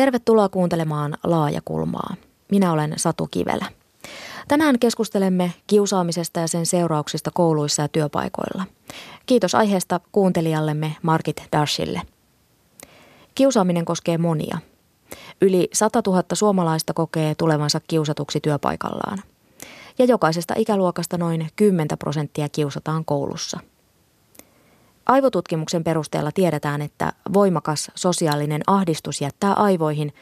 Tervetuloa kuuntelemaan Laajakulmaa. Minä olen Satu Kivelä. Tänään keskustelemme kiusaamisesta ja sen seurauksista kouluissa ja työpaikoilla. Kiitos aiheesta kuuntelijallemme Markit Dashille. Kiusaaminen koskee monia. Yli 100 000 suomalaista kokee tulevansa kiusatuksi työpaikallaan. Ja jokaisesta ikäluokasta noin 10 prosenttia kiusataan koulussa – Aivotutkimuksen perusteella tiedetään, että voimakas sosiaalinen ahdistus jättää aivoihin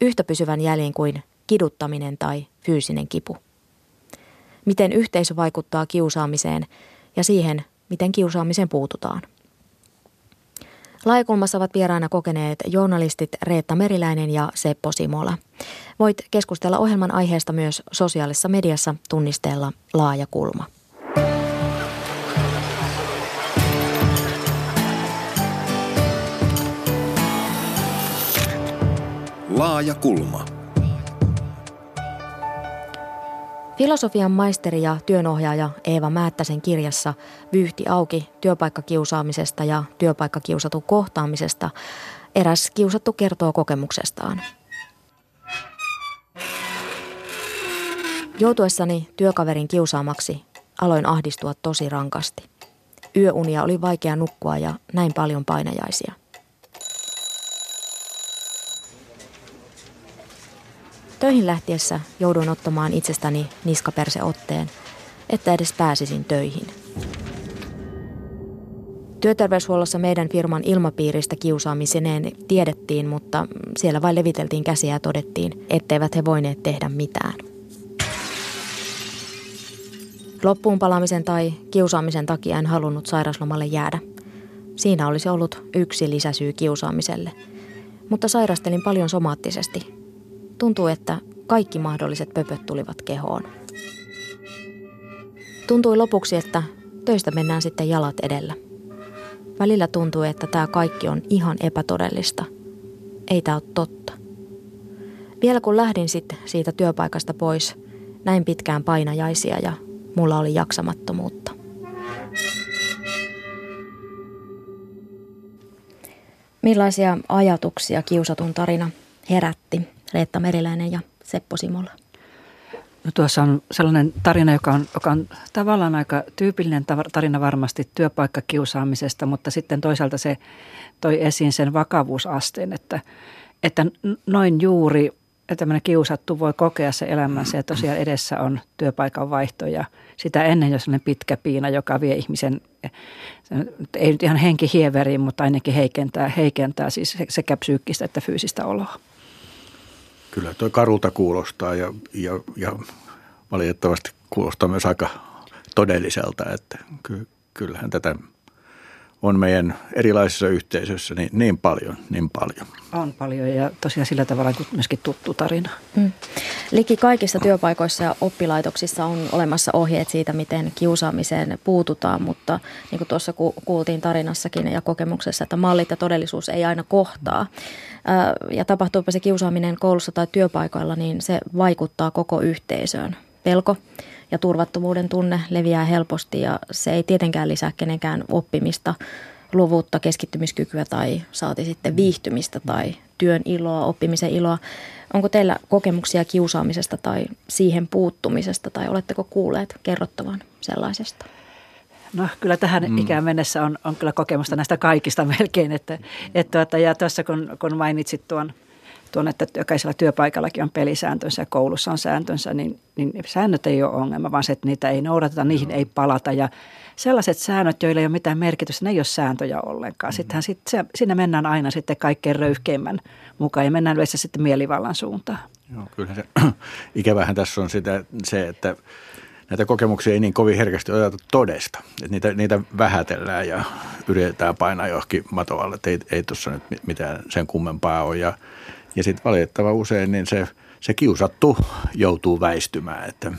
yhtä pysyvän jäljen kuin kiduttaminen tai fyysinen kipu. Miten yhteisö vaikuttaa kiusaamiseen ja siihen, miten kiusaamiseen puututaan. Laajakulmassa ovat vieraana kokeneet journalistit Reetta Meriläinen ja Seppo Simola. Voit keskustella ohjelman aiheesta myös sosiaalisessa mediassa tunnisteella Laajakulma. Laaja kulma. Filosofian maisteri ja työnohjaaja Eeva Määttäsen kirjassa Vyyhti auki työpaikkakiusaamisesta ja työpaikkakiusatun kohtaamisesta eräs kiusattu kertoo kokemuksestaan. Joutuessani työkaverin kiusaamaksi aloin ahdistua tosi rankasti. Yöunia oli vaikea nukkua ja näin paljon painajaisia – Töihin lähtiessä jouduin ottamaan itsestäni niskaperseotteen, että edes pääsisin töihin. Työterveyshuollossa meidän firman ilmapiiristä kiusaamiseneen tiedettiin, mutta siellä vain leviteltiin käsiä ja todettiin, etteivät he voineet tehdä mitään. Loppuun palamisen tai kiusaamisen takia en halunnut sairaslomalle jäädä. Siinä olisi ollut yksi lisäsyy kiusaamiselle. Mutta sairastelin paljon somaattisesti, Tuntui, että kaikki mahdolliset pöpöt tulivat kehoon. Tuntui lopuksi, että töistä mennään sitten jalat edellä. Välillä tuntui, että tämä kaikki on ihan epätodellista. Ei tämä ole totta. Vielä kun lähdin sitten siitä työpaikasta pois, näin pitkään painajaisia ja mulla oli jaksamattomuutta. Millaisia ajatuksia kiusatun tarina herätti Reetta Meriläinen ja Seppo Simola. No tuossa on sellainen tarina, joka on, joka on tavallaan aika tyypillinen tarina varmasti työpaikkakiusaamisesta, mutta sitten toisaalta se toi esiin sen vakavuusasteen, että, että noin juuri tämmöinen kiusattu voi kokea se elämänsä ja tosiaan edessä on työpaikan vaihto ja sitä ennen jo sellainen pitkä piina, joka vie ihmisen, ei nyt ihan henkihieveriin, mutta ainakin heikentää, heikentää siis sekä psyykkistä että fyysistä oloa kyllä tuo karulta kuulostaa ja, ja, ja valitettavasti kuulostaa myös aika todelliselta, että ky, kyllähän tätä on meidän erilaisissa yhteisöissä niin, niin paljon, niin paljon. On paljon ja tosiaan sillä tavalla myöskin tuttu tarina. Mm. Liki kaikissa työpaikoissa ja oppilaitoksissa on olemassa ohjeet siitä, miten kiusaamiseen puututaan, mutta niin kuin tuossa kuultiin tarinassakin ja kokemuksessa, että mallit ja todellisuus ei aina kohtaa. Ja tapahtuupa se kiusaaminen koulussa tai työpaikoilla, niin se vaikuttaa koko yhteisöön. Pelko ja turvattomuuden tunne leviää helposti ja se ei tietenkään lisää kenenkään oppimista, luvuutta, keskittymiskykyä tai saati sitten viihtymistä tai työn iloa, oppimisen iloa. Onko teillä kokemuksia kiusaamisesta tai siihen puuttumisesta tai oletteko kuulleet kerrottavan sellaisesta? No kyllä tähän mm. ikään mennessä on, on kyllä kokemusta näistä kaikista melkein. Että, et tuota, ja tuossa kun, kun mainitsit tuon, tuon, että jokaisella työpaikallakin on pelisääntönsä ja koulussa on sääntönsä, niin, niin säännöt ei ole ongelma, vaan se, että niitä ei noudateta, niihin ei palata. Ja sellaiset säännöt, joilla ei ole mitään merkitystä, ne ei ole sääntöjä ollenkaan. Mm. Sittenhän sit, se, sinne mennään aina sitten kaikkein röyhkeimmän mukaan ja mennään yleensä sitten mielivallan suuntaan. Joo, kyllä se ikävähän tässä on sitä, se, että näitä kokemuksia ei niin kovin herkästi oteta todesta. Että niitä, niitä vähätellään ja yritetään painaa johonkin matoalle, että ei, ei tuossa nyt mitään sen kummempaa ole. Ja, ja sitten valitettava usein niin se, se kiusattu joutuu väistymään, että,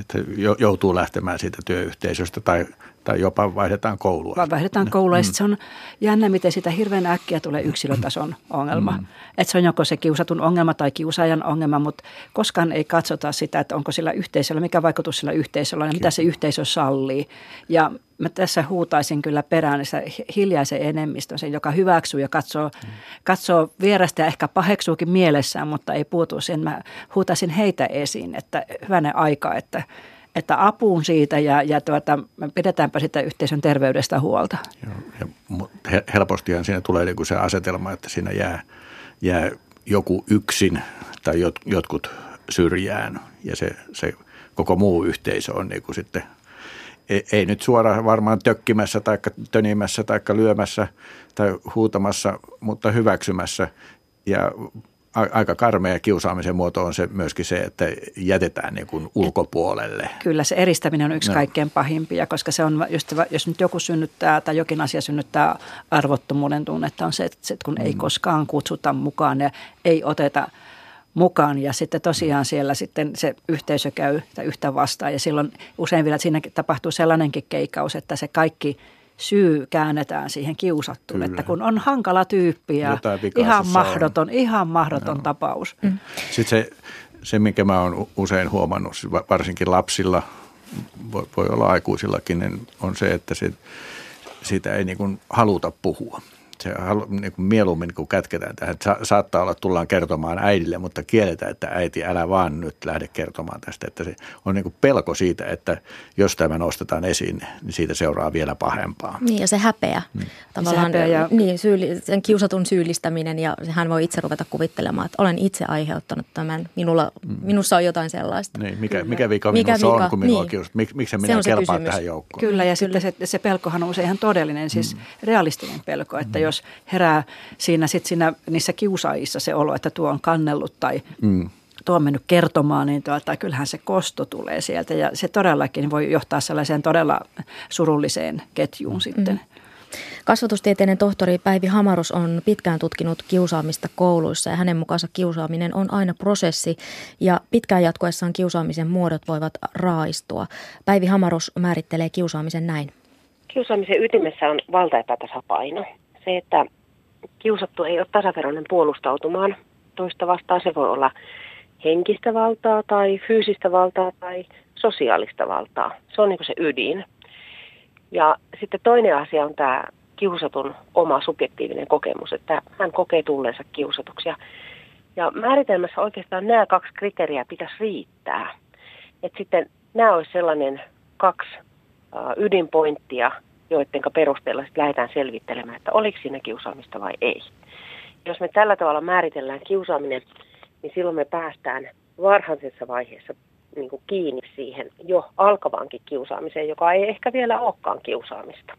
että joutuu lähtemään siitä työyhteisöstä tai tai jopa vaihdetaan koulua. Vai vaihdetaan koulua mm. ja se on jännä, miten sitä hirveän äkkiä tulee yksilötason ongelma. Mm. Että se on joko se kiusatun ongelma tai kiusaajan ongelma, mutta koskaan ei katsota sitä, että onko sillä yhteisöllä, mikä vaikutus sillä yhteisöllä ja mitä se yhteisö sallii. Ja mä tässä huutaisin kyllä perään se hiljaisen enemmistön, sen, joka hyväksyy ja katsoo, mm. katsoo vierestä ja ehkä paheksuukin mielessään, mutta ei puutu sen. Mä huutaisin heitä esiin, että hyvänen aika, että – että apuun siitä ja, ja tuota, pidetäänpä sitä yhteisön terveydestä huolta. Joo, ja helpostihan siinä tulee niin se asetelma, että siinä jää, jää joku yksin tai jot, jotkut syrjään ja se, se koko muu yhteisö on niin kuin sitten ei, ei nyt suoraan varmaan tökkimässä tai tönimässä tai lyömässä tai huutamassa, mutta hyväksymässä ja aika karmea kiusaamisen muoto on se myöskin se, että jätetään niin kuin ulkopuolelle. Kyllä se eristäminen on yksi no. kaikkein pahimpia, koska se on just, jos nyt joku synnyttää tai jokin asia synnyttää arvottomuuden tunnetta on se, että kun mm. ei koskaan kutsuta mukaan ja ei oteta mukaan ja sitten tosiaan siellä sitten se yhteisö käy yhtä vastaan ja silloin usein vielä siinä tapahtuu sellainenkin keikkaus, että se kaikki – syy käännetään siihen kiusattuun, Kyllä. että kun on hankala tyyppi ja ihan mahdoton, on. ihan mahdoton no. tapaus. Mm. Sitten se, se, minkä mä oon usein huomannut, varsinkin lapsilla, voi, voi olla aikuisillakin, niin on se, että se, siitä ei niin haluta puhua se niin kuin mieluummin kun kätketään tähän. Sa- saattaa olla, että tullaan kertomaan äidille, mutta kielletään, että äiti älä vaan nyt lähde kertomaan tästä. Että se on niin kuin pelko siitä, että jos tämä nostetaan esiin, niin siitä seuraa vielä pahempaa. Niin ja se häpeä. Hmm. Tavallaan se häpeä ja... niin, syyli, sen kiusatun syyllistäminen ja hän voi itse ruveta kuvittelemaan, että olen itse aiheuttanut tämän. Minulla, hmm. Minussa on jotain sellaista. Niin, mikä, mikä vika mikä minussa vika? on, kun minua niin. kiusat? Mik, miksi minä kelpaan tähän joukkoon? Kyllä ja Kyllä. sitten se, se pelkohan on usein ihan todellinen, siis hmm. realistinen pelko, että hmm jos herää siinä, sit siinä niissä kiusaajissa se olo, että tuo on kannellut tai mm. tuo on mennyt kertomaan, niin tuota, kyllähän se kosto tulee sieltä ja se todellakin voi johtaa sellaiseen todella surulliseen ketjuun mm. sitten. Kasvatustieteiden tohtori Päivi Hamarus on pitkään tutkinut kiusaamista kouluissa ja hänen mukaansa kiusaaminen on aina prosessi ja pitkään jatkuessaan kiusaamisen muodot voivat raaistua. Päivi Hamarus määrittelee kiusaamisen näin. Kiusaamisen ytimessä on valtaepätasapaino se, että kiusattu ei ole tasaveroinen puolustautumaan toista vastaan. Se voi olla henkistä valtaa tai fyysistä valtaa tai sosiaalista valtaa. Se on niin se ydin. Ja sitten toinen asia on tämä kiusatun oma subjektiivinen kokemus, että hän kokee tulleensa kiusatuksi. Ja määritelmässä oikeastaan nämä kaksi kriteeriä pitäisi riittää. Että sitten nämä olisi sellainen kaksi ydinpointtia, joiden perusteella sitten lähdetään selvittelemään, että oliko siinä kiusaamista vai ei. Jos me tällä tavalla määritellään kiusaaminen, niin silloin me päästään varhaisessa vaiheessa niin kuin kiinni siihen jo alkavaankin kiusaamiseen, joka ei ehkä vielä olekaan kiusaamista.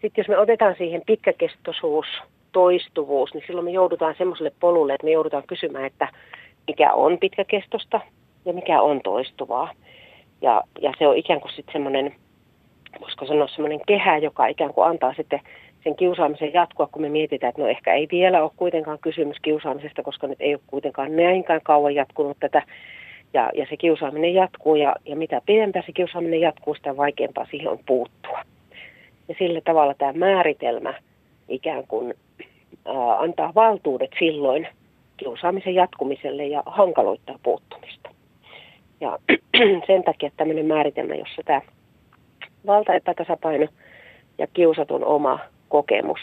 Sitten jos me otetaan siihen pitkäkestoisuus, toistuvuus, niin silloin me joudutaan semmoiselle polulle, että me joudutaan kysymään, että mikä on pitkäkestosta ja mikä on toistuvaa. Ja, ja se on ikään kuin sitten semmoinen voisiko sanoa semmoinen kehä, joka ikään kuin antaa sitten sen kiusaamisen jatkua, kun me mietitään, että no ehkä ei vielä ole kuitenkaan kysymys kiusaamisesta, koska nyt ei ole kuitenkaan näinkään kauan jatkunut tätä. Ja, ja se kiusaaminen jatkuu ja, ja mitä pidempään se kiusaaminen jatkuu, sitä vaikeampaa siihen on puuttua. Ja sillä tavalla tämä määritelmä ikään kuin ää, antaa valtuudet silloin kiusaamisen jatkumiselle ja hankaloittaa puuttumista. Ja sen takia tämmöinen määritelmä, jossa tämä valtaepätasapaino ja kiusatun oma kokemus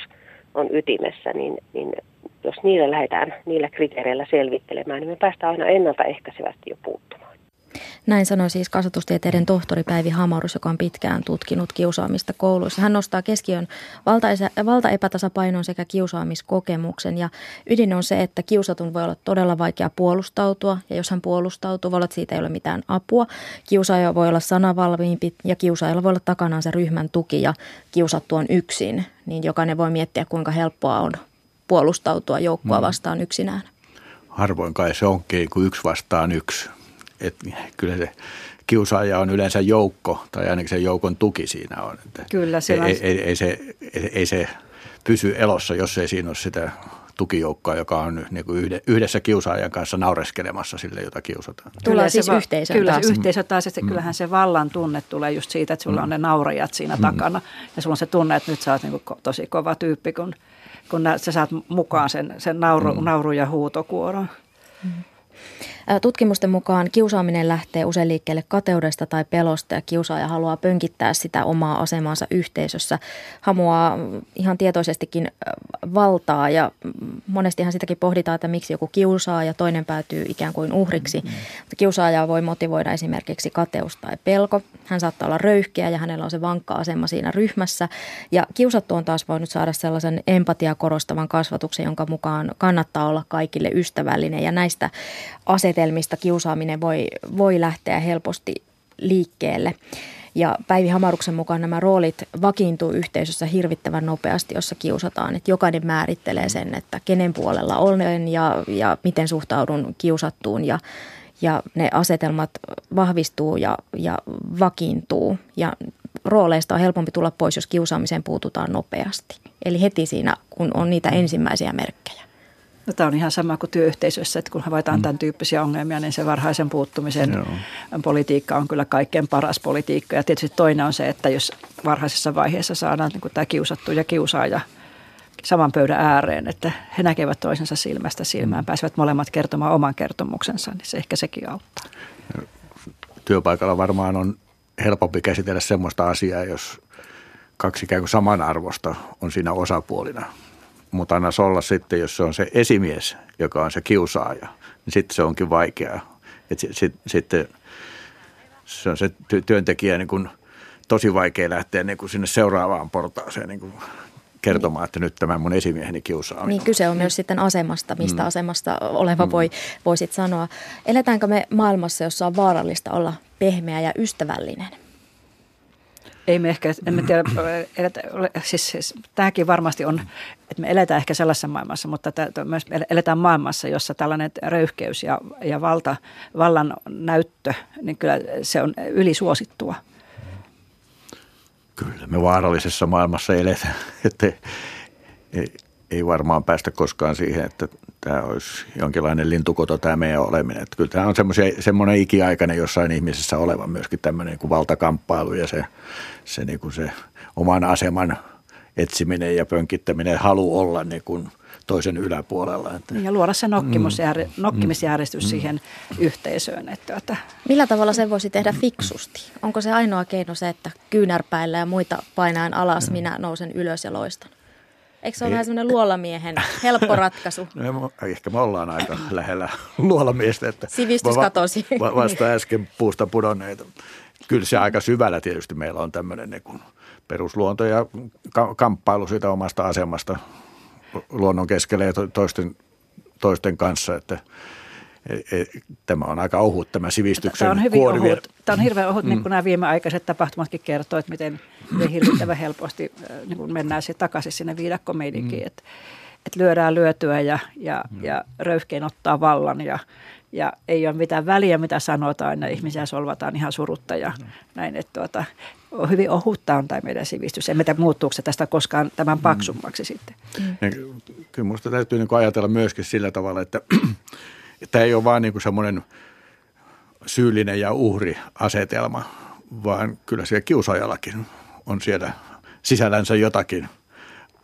on ytimessä, niin, niin jos niillä lähdetään niillä kriteereillä selvittelemään, niin me päästään aina ennaltaehkäisevästi jo puuttumaan. Näin sanoi siis kasvatustieteiden tohtori Päivi Hamarus, joka on pitkään tutkinut kiusaamista kouluissa. Hän nostaa keskiön valtaepätasapainon sekä kiusaamiskokemuksen ja ydin on se, että kiusatun voi olla todella vaikea puolustautua ja jos hän puolustautuu, voi olla, että siitä ei ole mitään apua. Kiusaaja voi olla sanavalmiimpi ja kiusaajalla voi olla takanaan se ryhmän tuki ja kiusattu on yksin, niin jokainen voi miettiä kuinka helppoa on puolustautua joukkoa mm. vastaan yksinään. Harvoin kai se onkin kuin yksi vastaan yksi että kyllä se kiusaaja on yleensä joukko, tai ainakin se joukon tuki siinä on. Että kyllä, ei, ei, ei, ei, se, ei, ei se pysy elossa, jos ei siinä ole sitä tukijoukkoa, joka on niin kuin yhdessä kiusaajan kanssa naureskelemassa sille, jota kiusataan. Tulee siis va- yhteisö Kyllä taas. se yhteisö taas, että mm. kyllähän se vallan tunne tulee just siitä, että sulla mm. on ne naurajat siinä mm. takana. Ja sulla on se tunne, että nyt sä oot niin kuin tosi kova tyyppi, kun, kun sä saat mukaan sen, sen nauru, mm. nauru- ja huutokuoron. Mm. Tutkimusten mukaan kiusaaminen lähtee usein liikkeelle kateudesta tai pelosta ja kiusaaja haluaa pönkittää sitä omaa asemaansa yhteisössä. Hamuaa ihan tietoisestikin valtaa ja monestihan sitäkin pohditaan, että miksi joku kiusaa ja toinen päätyy ikään kuin uhriksi. Mm-hmm. Mutta kiusaajaa voi motivoida esimerkiksi kateus tai pelko. Hän saattaa olla röyhkeä ja hänellä on se vankka asema siinä ryhmässä. Ja kiusattu on taas voinut saada sellaisen empatia korostavan kasvatuksen, jonka mukaan kannattaa olla kaikille ystävällinen ja näistä asetelmista kiusaaminen voi, voi lähteä helposti liikkeelle. Ja Päivi Hamaruksen mukaan nämä roolit vakiintuu yhteisössä hirvittävän nopeasti, jossa kiusataan. Että jokainen määrittelee sen, että kenen puolella olen ja, ja miten suhtaudun kiusattuun ja, ja ne asetelmat vahvistuu ja, ja vakiintuu. Ja rooleista on helpompi tulla pois, jos kiusaamiseen puututaan nopeasti. Eli heti siinä, kun on niitä ensimmäisiä merkkejä. No, tämä on ihan sama kuin työyhteisössä, että kun havaitaan mm. tämän tyyppisiä ongelmia, niin se varhaisen puuttumisen Joo. politiikka on kyllä kaikkein paras politiikka. Ja tietysti toinen on se, että jos varhaisessa vaiheessa saadaan niin kuin tämä kiusattu ja kiusaaja saman pöydän ääreen, että he näkevät toisensa silmästä silmään, mm. pääsevät molemmat kertomaan oman kertomuksensa, niin se ehkä sekin auttaa. Työpaikalla varmaan on helpompi käsitellä sellaista asiaa, jos kaksi ikään kuin samanarvosta on siinä osapuolina – mutta anna olla sitten, jos se on se esimies, joka on se kiusaaja, niin sitten se onkin vaikeaa. Sitten sit, sit, se on se työntekijä niin kuin tosi vaikea lähteä niin kuin sinne seuraavaan portaaseen niin kuin kertomaan, että nyt tämä mun esimieheni kiusaa. Niin kyse on myös sitten asemasta, mistä mm. asemasta oleva mm. voi, voisit sanoa. Eletäänkö me maailmassa, jossa on vaarallista olla pehmeä ja ystävällinen? Ei me ehkä, emme tiedä, eletä, siis, siis tämäkin varmasti on, että me eletään ehkä sellaisessa maailmassa, mutta tämä, myös eletään maailmassa, jossa tällainen röyhkeys ja, ja valta, vallan näyttö, niin kyllä se on ylisuosittua. Kyllä me vaarallisessa maailmassa eletään, että ei, varmaan päästä koskaan siihen, että tämä olisi jonkinlainen lintukoto tämä meidän oleminen. Että kyllä tämä on semmoinen ikiaikainen jossain ihmisessä oleva myöskin tämmöinen niin kuin valtakamppailu ja se, se, niin kuin se oman aseman etsiminen ja pönkittäminen, halu olla niin kuin toisen yläpuolella. Että. Ja luoda se nokkimusjär, mm. nokkimisjärjestys mm. siihen yhteisöön. Että, että. Millä tavalla se voisi tehdä fiksusti? Onko se ainoa keino se, että kyynärpäillä ja muita painaen alas, mm. minä nousen ylös ja loistan? Eikö se ole vähän semmoinen luolamiehen helppo ratkaisu? No, ehkä me ollaan aika lähellä luolamiestä. Että Sivistys katosi. Va- vasta äsken puusta pudonneita. Kyllä se aika syvällä tietysti meillä on tämmöinen niin kuin perusluonto ja ka- kamppailu siitä omasta asemasta luonnon keskellä ja toisten, toisten kanssa, että – E, e, tämä on aika ohut tämä sivistyksen Tämä on hyvin ohut. Tämä on hirveän ohut, mm. niin kuin nämä viimeaikaiset tapahtumatkin kertoo, että miten, miten hirvittävän helposti niin kuin mennään se takaisin sinne viidakkomeininkiin, mm. että, että lyödään lyötyä ja, ja, mm. ja röyhkein ottaa vallan ja, ja ei ole mitään väliä, mitä sanotaan, ja ihmisiä solvataan ihan surutta ja mm. näin, että tuota, on hyvin ohutta on tämä meidän sivistys. En tiedä, muuttuuko se tästä koskaan tämän paksummaksi mm. sitten. Mm. Ja, kyllä minusta täytyy niin ajatella myöskin sillä tavalla, että Tämä ei ole vaan niin semmoinen syyllinen ja uhri asetelma, vaan kyllä siellä kiusaajallakin on siellä sisällänsä jotakin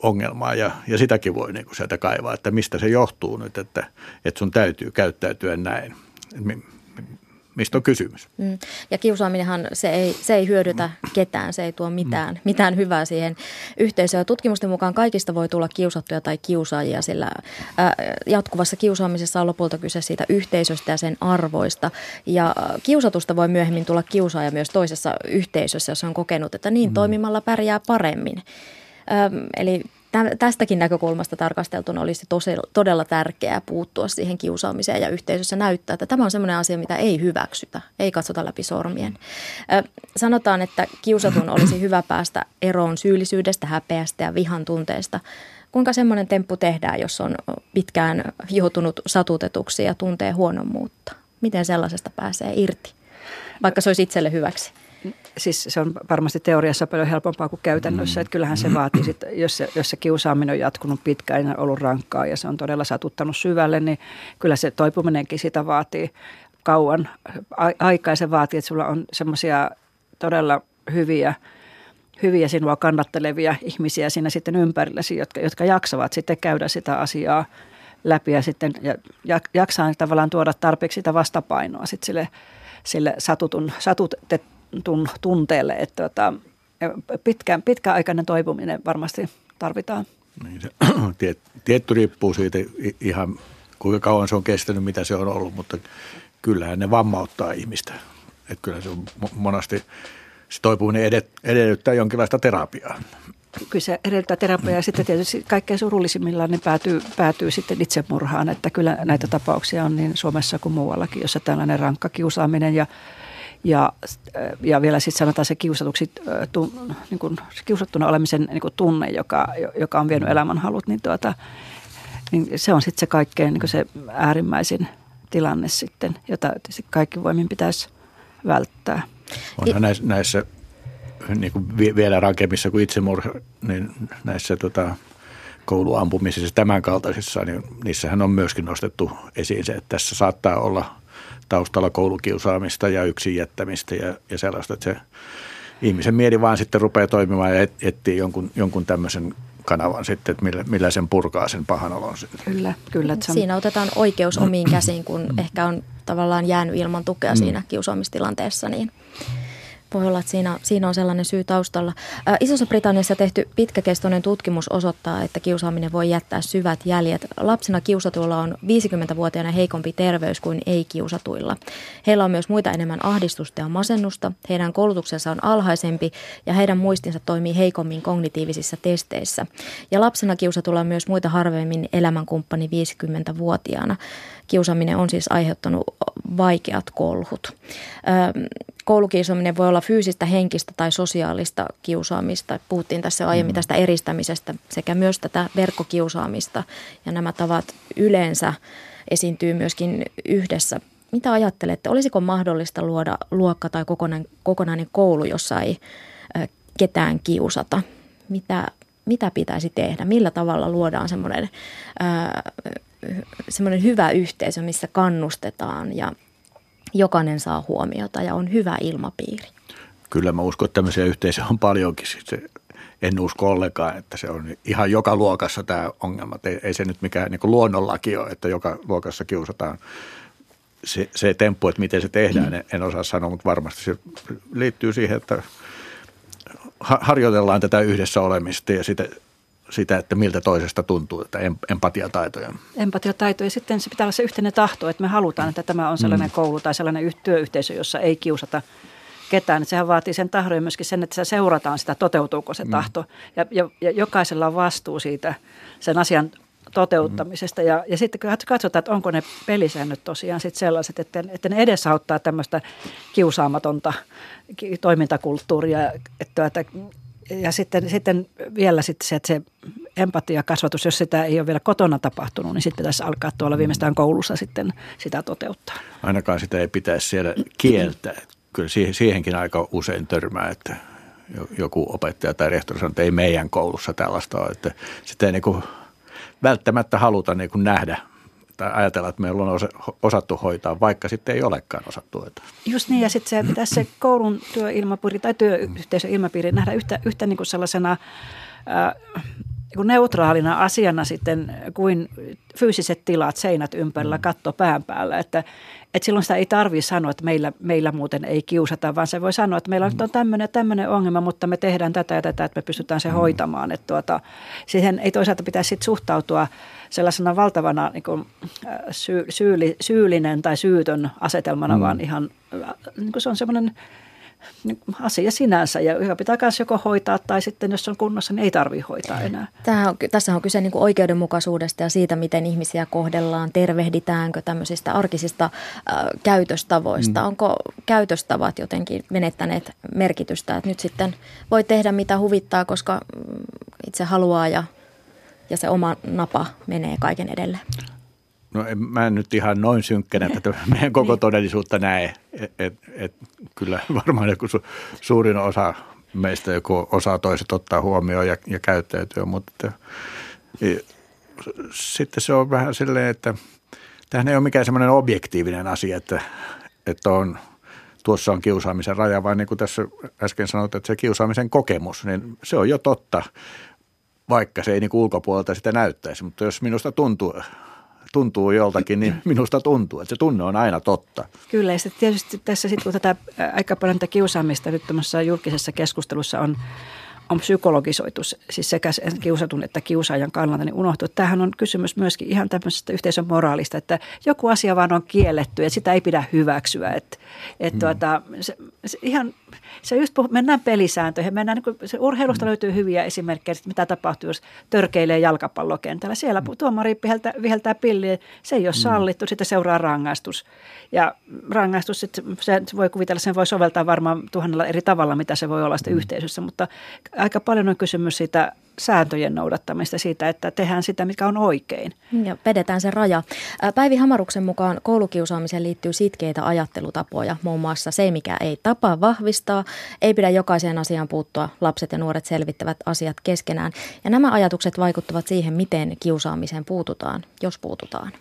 ongelmaa ja, ja sitäkin voi niin kuin sieltä kaivaa, että mistä se johtuu nyt, että, että sun täytyy käyttäytyä näin mistä on kysymys. Mm. Ja kiusaaminenhan se ei, se ei hyödytä ketään, se ei tuo mitään, mm. mitään hyvää siihen yhteisöön. Tutkimusten mukaan kaikista voi tulla kiusattuja tai kiusaajia, sillä ää, jatkuvassa kiusaamisessa on lopulta kyse siitä yhteisöstä ja sen arvoista. Ja kiusatusta voi myöhemmin tulla kiusaaja myös toisessa yhteisössä, jos on kokenut, että niin mm. toimimalla pärjää paremmin. Eli tästäkin näkökulmasta tarkasteltuna olisi tosi, todella tärkeää puuttua siihen kiusaamiseen ja yhteisössä näyttää, että tämä on sellainen asia, mitä ei hyväksytä, ei katsota läpi sormien. Sanotaan, että kiusatun olisi hyvä päästä eroon syyllisyydestä, häpeästä ja vihan tunteesta. Kuinka semmoinen temppu tehdään, jos on pitkään joutunut satutetuksi ja tuntee huonommuutta? Miten sellaisesta pääsee irti, vaikka se olisi itselle hyväksi? Siis se on varmasti teoriassa paljon helpompaa kuin käytännössä. Mm. Että kyllähän se vaatii, sit, jos, se, jos se kiusaaminen on jatkunut pitkään ja ollut rankkaa ja se on todella satuttanut syvälle, niin kyllä se toipuminenkin sitä vaatii kauan aikaa. Se vaatii, että sulla on semmoisia todella hyviä – hyviä sinua kannattelevia ihmisiä siinä sitten ympärilläsi, jotka, jotka jaksavat sitten käydä sitä asiaa läpi ja sitten ja, jaksaa tavallaan tuoda tarpeeksi sitä vastapainoa sitten sille, sille satutun, satutetun tunteelle, että tota, pitkä, pitkäaikainen toipuminen varmasti tarvitaan. Niin se, tietty riippuu siitä ihan kuinka kauan se on kestänyt, mitä se on ollut, mutta kyllähän ne vammauttaa ihmistä. Että kyllä se on monasti se toipuminen edellyttää jonkinlaista terapiaa. Kyllä se edellyttää terapiaa ja sitten tietysti kaikkein surullisimmillaan ne päätyy, päätyy sitten itsemurhaan, että kyllä näitä tapauksia on niin Suomessa kuin muuallakin, jossa tällainen rankka kiusaaminen ja ja, ja vielä sitten sanotaan se kiusatuksi, tu, niin kuin, se kiusattuna olemisen niin kuin tunne, joka, joka on vienyt elämänhalut, niin, tuota, niin se on sitten se kaikkein niin se äärimmäisin tilanne sitten, jota kaikki voimin pitäisi välttää. Onhan näissä, näissä niin kuin vielä rankemmissa kuin itsemurha, niin näissä tota, kouluampumisissa tämän kaltaisissa, niin niissähän on myöskin nostettu esiin se, että tässä saattaa olla taustalla koulukiusaamista ja yksin jättämistä ja, ja sellaista, että se ihmisen mieli vaan sitten rupeaa toimimaan ja et, etsii jonkun, jonkun tämmöisen kanavan sitten, että millä, millä sen purkaa sen pahan olon. Kyllä, kyllä. Että Siinä otetaan oikeus omiin käsiin, kun ehkä on tavallaan jäänyt ilman tukea mm. siinä kiusaamistilanteessa, niin voi olla, että siinä, siinä on sellainen syy taustalla. Ää, Isossa Britanniassa tehty pitkäkestoinen tutkimus osoittaa, että kiusaaminen voi jättää syvät jäljet. Lapsena kiusatuilla on 50-vuotiaana heikompi terveys kuin ei-kiusatuilla. Heillä on myös muita enemmän ahdistusta ja masennusta, heidän koulutuksensa on alhaisempi ja heidän muistinsa toimii heikommin kognitiivisissa testeissä. Ja lapsena kiusatuilla on myös muita harvemmin elämänkumppani 50-vuotiaana. Kiusaaminen on siis aiheuttanut vaikeat kolhut. Koulukiusaaminen voi olla fyysistä, henkistä tai sosiaalista kiusaamista. Puhuttiin tässä aiemmin mm. tästä eristämisestä sekä myös tätä verkkokiusaamista. Ja nämä tavat yleensä esiintyy myöskin yhdessä. Mitä ajattelette, olisiko mahdollista luoda luokka tai kokonainen, kokonainen koulu, jossa ei ketään kiusata? Mitä, mitä pitäisi tehdä? Millä tavalla luodaan semmoinen semmoinen hyvä yhteisö, missä kannustetaan ja jokainen saa huomiota ja on hyvä ilmapiiri. Kyllä mä uskon, että tämmöisiä yhteisöjä on paljonkin. Se, en usko ollenkaan, että se on ihan joka luokassa tämä ongelma. Ei, ei se nyt mikään niin luonnonlaki ole, että joka luokassa kiusataan. Se, se temppu, että miten se tehdään, en, en osaa sanoa, mutta varmasti se liittyy siihen, että harjoitellaan tätä yhdessä olemista ja sitä, sitä, että miltä toisesta tuntuu, että empatiataitoja. Empatiataitoja. Sitten se pitää olla se yhteinen tahto, että me halutaan, että tämä on sellainen mm. koulu tai sellainen työyhteisö, jossa ei kiusata ketään. Sehän vaatii sen tahdon ja myöskin sen, että se seurataan sitä, toteutuuko se mm. tahto. Ja, ja, ja jokaisella on vastuu siitä sen asian toteuttamisesta. Ja, ja sitten katsotaan, että onko ne pelisäännöt tosiaan sitten sellaiset, että, että ne edesauttaa tämmöistä kiusaamatonta toimintakulttuuria, että, että ja sitten, sitten vielä sitten se, että se empatiakasvatus, jos sitä ei ole vielä kotona tapahtunut, niin sitten pitäisi alkaa tuolla viimeistään koulussa sitten sitä toteuttaa. Ainakaan sitä ei pitäisi siellä kieltää. Kyllä siihenkin aika usein törmää, että joku opettaja tai rehtori sanoo, että ei meidän koulussa tällaista ole. Että sitä ei niin välttämättä haluta niin nähdä tai ajatella, että meillä on osattu hoitaa, vaikka sitten ei olekaan osattu hoitaa. Just niin, ja sitten se pitäisi se koulun työilmapiiri tai työyhteisön ilmapiiri nähdä yhtä, yhtä niin kuin sellaisena äh, niin neutraalina asiana sitten kuin fyysiset tilat, seinät ympärillä, katto pään päällä. Että, että silloin sitä ei tarvitse sanoa, että meillä, meillä muuten ei kiusata, vaan se voi sanoa, että meillä mm. on tämmöinen tämmöinen ongelma, mutta me tehdään tätä ja tätä, että me pystytään se mm. hoitamaan. Että tuota, siihen ei toisaalta pitäisi sit suhtautua sellaisena valtavana niin kuin, syy, syyli, syyllinen tai syytön asetelmana, mm. vaan ihan niin kuin se on semmoinen – asia sinänsä ja joka pitää myös joko hoitaa tai sitten jos on kunnossa, niin ei tarvitse hoitaa enää. Tämähän on, tässä on kyse niin kuin oikeudenmukaisuudesta ja siitä, miten ihmisiä kohdellaan, tervehditäänkö tämmöisistä arkisista äh, käytöstavoista. Mm. Onko käytöstavat jotenkin menettäneet merkitystä, että nyt sitten voi tehdä mitä huvittaa, koska itse haluaa ja, ja se oma napa menee kaiken edelle? No en, mä en nyt ihan noin synkkänä tätä meidän koko niin. todellisuutta näe. Et, et, et, kyllä varmaan joku su, suurin osa meistä joku osaa toiset ottaa huomioon ja, ja käyttäytyä, mutta ja, sitten se on vähän silleen, että tähän ei ole mikään semmoinen objektiivinen asia, että, että on, tuossa on kiusaamisen raja, vaan niin kuin tässä äsken sanoit, että se kiusaamisen kokemus, niin se on jo totta, vaikka se ei niin ulkopuolelta sitä näyttäisi. Mutta jos minusta tuntuu, tuntuu joltakin, niin minusta tuntuu, että se tunne on aina totta. Kyllä, ja tietysti tässä sitten kun tätä aika paljon tätä kiusaamista nyt julkisessa keskustelussa on on psykologisoitu siis sekä kiusatun että kiusaajan kannalta, niin unohtuu, että tämähän on kysymys myöskin ihan tämmöisestä yhteisön moraalista, että joku asia vaan on kielletty ja sitä ei pidä hyväksyä. Että, että mm. tuota, se, se ihan, se just puh- mennään pelisääntöihin, mennään, niin kuin, se urheilusta mm. löytyy hyviä esimerkkejä, että mitä tapahtuu, jos törkeilee jalkapallokentällä. Siellä mm. tuomari viheltää, viheltää pilliä, se ei ole mm. sallittu, sitten seuraa rangaistus. Ja rangaistus, sit, se voi kuvitella, sen voi soveltaa varmaan tuhannella eri tavalla, mitä se voi olla sitten mm. yhteisössä, mutta aika paljon on kysymys siitä sääntöjen noudattamista, siitä, että tehdään sitä, mikä on oikein. Ja vedetään se raja. Päivi Hamaruksen mukaan koulukiusaamiseen liittyy sitkeitä ajattelutapoja, muun muassa se, mikä ei tapa vahvistaa, ei pidä jokaiseen asiaan puuttua, lapset ja nuoret selvittävät asiat keskenään. Ja nämä ajatukset vaikuttavat siihen, miten kiusaamiseen puututaan, jos puututaan.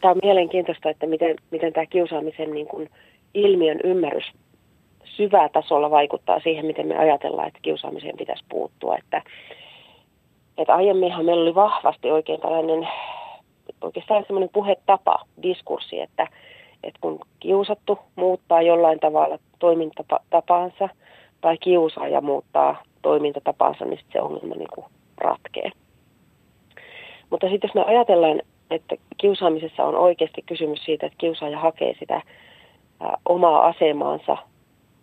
Tämä on mielenkiintoista, että miten, miten tämä kiusaamisen niin kuin ilmiön ymmärrys syvää tasolla vaikuttaa siihen, miten me ajatellaan, että kiusaamiseen pitäisi puuttua. Että, että aiemminhan meillä oli vahvasti oikein tällainen oikeastaan semmoinen puhetapa, diskurssi, että, että kun kiusattu muuttaa jollain tavalla toimintatapaansa tai kiusaaja muuttaa toimintatapaansa, niin sitten se ongelma niin kuin ratkee. Mutta sitten jos me ajatellaan, että kiusaamisessa on oikeasti kysymys siitä, että kiusaaja hakee sitä omaa asemaansa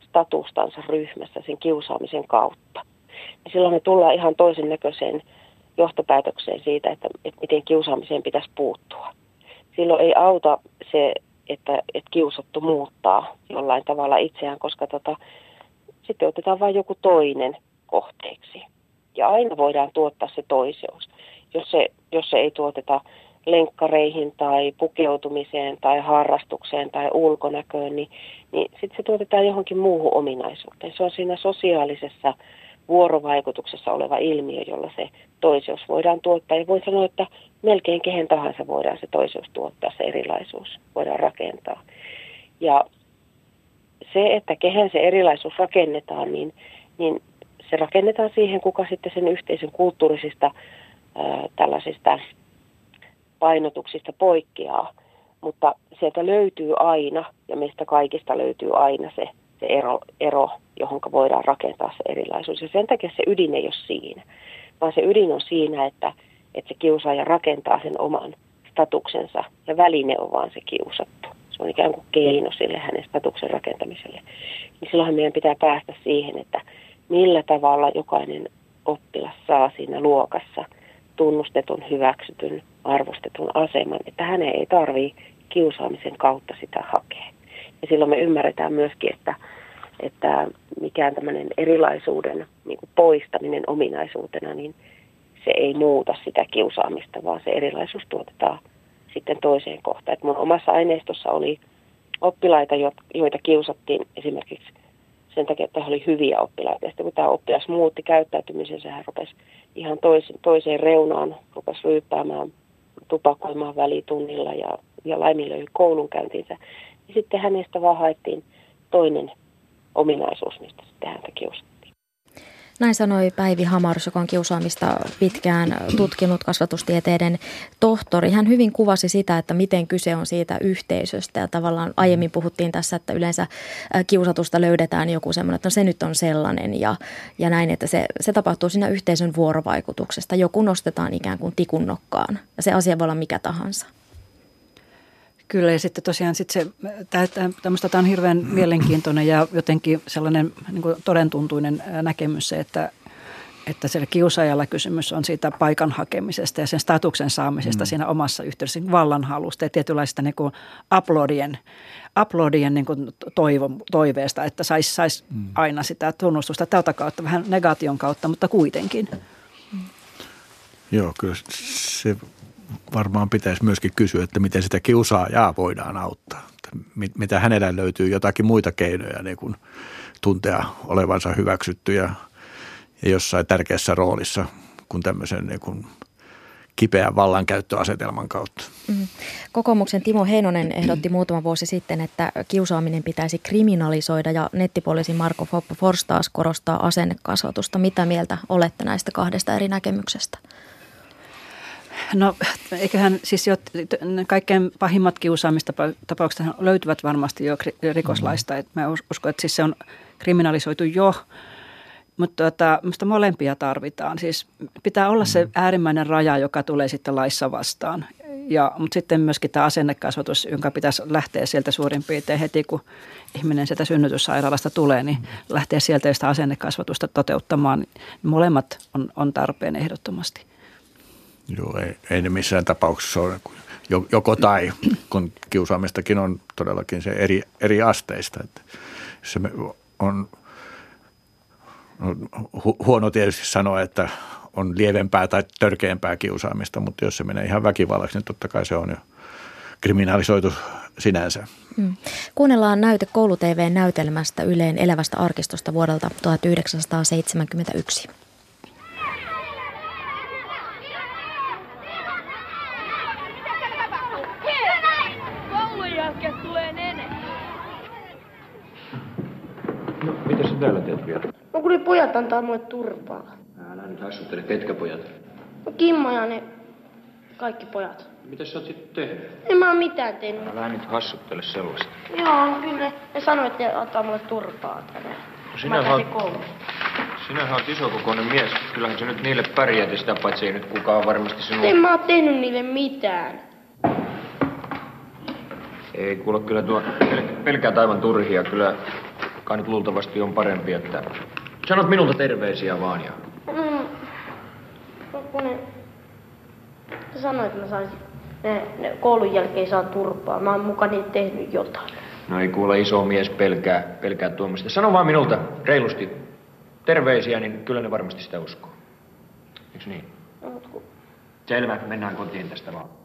statustansa ryhmässä sen kiusaamisen kautta. Ja silloin me tullaan ihan toisen näköiseen johtopäätökseen siitä, että, että miten kiusaamiseen pitäisi puuttua. Silloin ei auta se, että, että kiusattu muuttaa jollain tavalla itseään, koska tota, sitten otetaan vain joku toinen kohteeksi. Ja aina voidaan tuottaa se toiseus. Jos se, jos se ei tuoteta lenkkareihin tai pukeutumiseen tai harrastukseen tai ulkonäköön, niin, niin sitten se tuotetaan johonkin muuhun ominaisuuteen. Se on siinä sosiaalisessa vuorovaikutuksessa oleva ilmiö, jolla se toiseus voidaan tuottaa. Ja voi sanoa, että melkein kehen tahansa voidaan se toiseus tuottaa, se erilaisuus voidaan rakentaa. Ja se, että kehen se erilaisuus rakennetaan, niin, niin se rakennetaan siihen, kuka sitten sen yhteisön kulttuurisista ää, tällaisista painotuksista poikkeaa, mutta sieltä löytyy aina, ja meistä kaikista löytyy aina se, se ero, ero, johon voidaan rakentaa se erilaisuus. Ja sen takia se ydin ei ole siinä, vaan se ydin on siinä, että, että se kiusaaja rakentaa sen oman statuksensa, ja väline on vaan se kiusattu. Se on ikään kuin keino sille hänen statuksen rakentamiselle. Niin silloinhan meidän pitää päästä siihen, että millä tavalla jokainen oppilas saa siinä luokassa tunnustetun, hyväksytyn arvostetun aseman, että hänen ei tarvitse kiusaamisen kautta sitä hakea. Ja silloin me ymmärretään myöskin, että, että mikään tämmöinen erilaisuuden niin kuin poistaminen ominaisuutena, niin se ei muuta sitä kiusaamista, vaan se erilaisuus tuotetaan sitten toiseen kohtaan. Että mun omassa aineistossa oli oppilaita, joita kiusattiin esimerkiksi sen takia, että he oli hyviä oppilaita. Ja sitten kun tämä oppilas muutti käyttäytymisensä, hän rupesi ihan toiseen, toiseen reunaan, rupesi ryyppäämään tupakoimaan välitunnilla ja, ja laiminlöi koulunkäyntinsä. Ja sitten hänestä vaan haettiin toinen ominaisuus, mistä sitten häntä kiusattiin. Näin sanoi Päivi Hamarus, joka on kiusaamista pitkään tutkinut kasvatustieteiden tohtori. Hän hyvin kuvasi sitä, että miten kyse on siitä yhteisöstä ja tavallaan aiemmin puhuttiin tässä, että yleensä kiusatusta löydetään joku semmoinen, että no se nyt on sellainen ja, ja näin, että se, se tapahtuu siinä yhteisön vuorovaikutuksesta. Joku nostetaan ikään kuin tikunnokkaan ja se asia voi olla mikä tahansa. Kyllä ja sitten tosiaan sit se, tämmöistä, tämä on hirveän mielenkiintoinen ja jotenkin sellainen niin kuin todentuntuinen näkemys se, että, että siellä kiusaajalla kysymys on siitä paikan hakemisesta ja sen statuksen saamisesta mm. siinä omassa yhteydessä, niin vallanhalusta ja tietynlaista niin kuin uploadien, uploadien niin kuin toivo, toiveesta, että saisi sais mm. aina sitä tunnustusta tältä kautta, vähän negaation kautta, mutta kuitenkin. Mm. Joo, kyllä se varmaan pitäisi myöskin kysyä, että miten sitä kiusaajaa voidaan auttaa. Mitä hänellä löytyy jotakin muita keinoja niin kuin tuntea olevansa hyväksytty ja, ja jossain tärkeässä roolissa kuin tämmöisen niin kuin kipeän vallankäyttöasetelman kautta. Mm. Kokoomuksen Timo Heinonen ehdotti muutama vuosi sitten, että kiusaaminen pitäisi kriminalisoida ja nettipoliisi Marko Forstaas korostaa asennekasvatusta. Mitä mieltä olette näistä kahdesta eri näkemyksestä? No eiköhän siis jo kaikkein pahimmat kiusaamistapaukset löytyvät varmasti jo rikoslaista. Mm-hmm. mä uskon, että siis se on kriminalisoitu jo, mutta tuota, minusta molempia tarvitaan. Siis pitää olla se mm-hmm. äärimmäinen raja, joka tulee sitten laissa vastaan. Ja, mutta sitten myöskin tämä asennekasvatus, jonka pitäisi lähteä sieltä suurin piirtein heti, kun ihminen sieltä synnytyssairaalasta tulee, niin mm-hmm. lähtee sieltä sitä asennekasvatusta toteuttamaan. Molemmat on, on tarpeen ehdottomasti. Joo, ei, ei ne missään tapauksessa ole joko tai, kun kiusaamistakin on todellakin se eri, eri asteista. Että se on, on huono tietysti sanoa, että on lievempää tai törkeämpää kiusaamista, mutta jos se menee ihan väkivallaksi, niin totta kai se on jo kriminalisoitu sinänsä. Hmm. Kuunnellaan näyte koulu-TV-näytelmästä Yleen elävästä arkistosta vuodelta 1971. täällä teet vielä? No kun pojat antaa mulle turpaa. Älä nyt hassuttele. Ketkä pojat? No Kimmo ja ne kaikki pojat. Mitä sä oot sitten tehnyt? En mä oo mitään tehnyt. Älä nyt hassuttele sellaista. Joo, kyllä ne, sanoi, että ne antaa mulle turpaa tänne. No sinä mä oot, sinä oot isokokoinen mies. Kyllähän se nyt niille pärjäti sitä, paitsi ei nyt kukaan varmasti sinua... En mä oo tehnyt niille mitään. Ei kuule kyllä tuo pelkää taivan turhia. Kyllä kai nyt luultavasti on parempi, että... Sanot minulta terveisiä vaan ja... Mm. Kun ne... sanoit, että mä saisin... Ne, ne koulun jälkeen saa turpaa. Mä oon mukaan tehnyt jotain. No ei kuule iso mies pelkää, pelkää tuomista. Sano vaan minulta reilusti terveisiä, niin kyllä ne varmasti sitä uskoo. Eikö niin? No, kun... Selvä, mennään kotiin tästä vaan.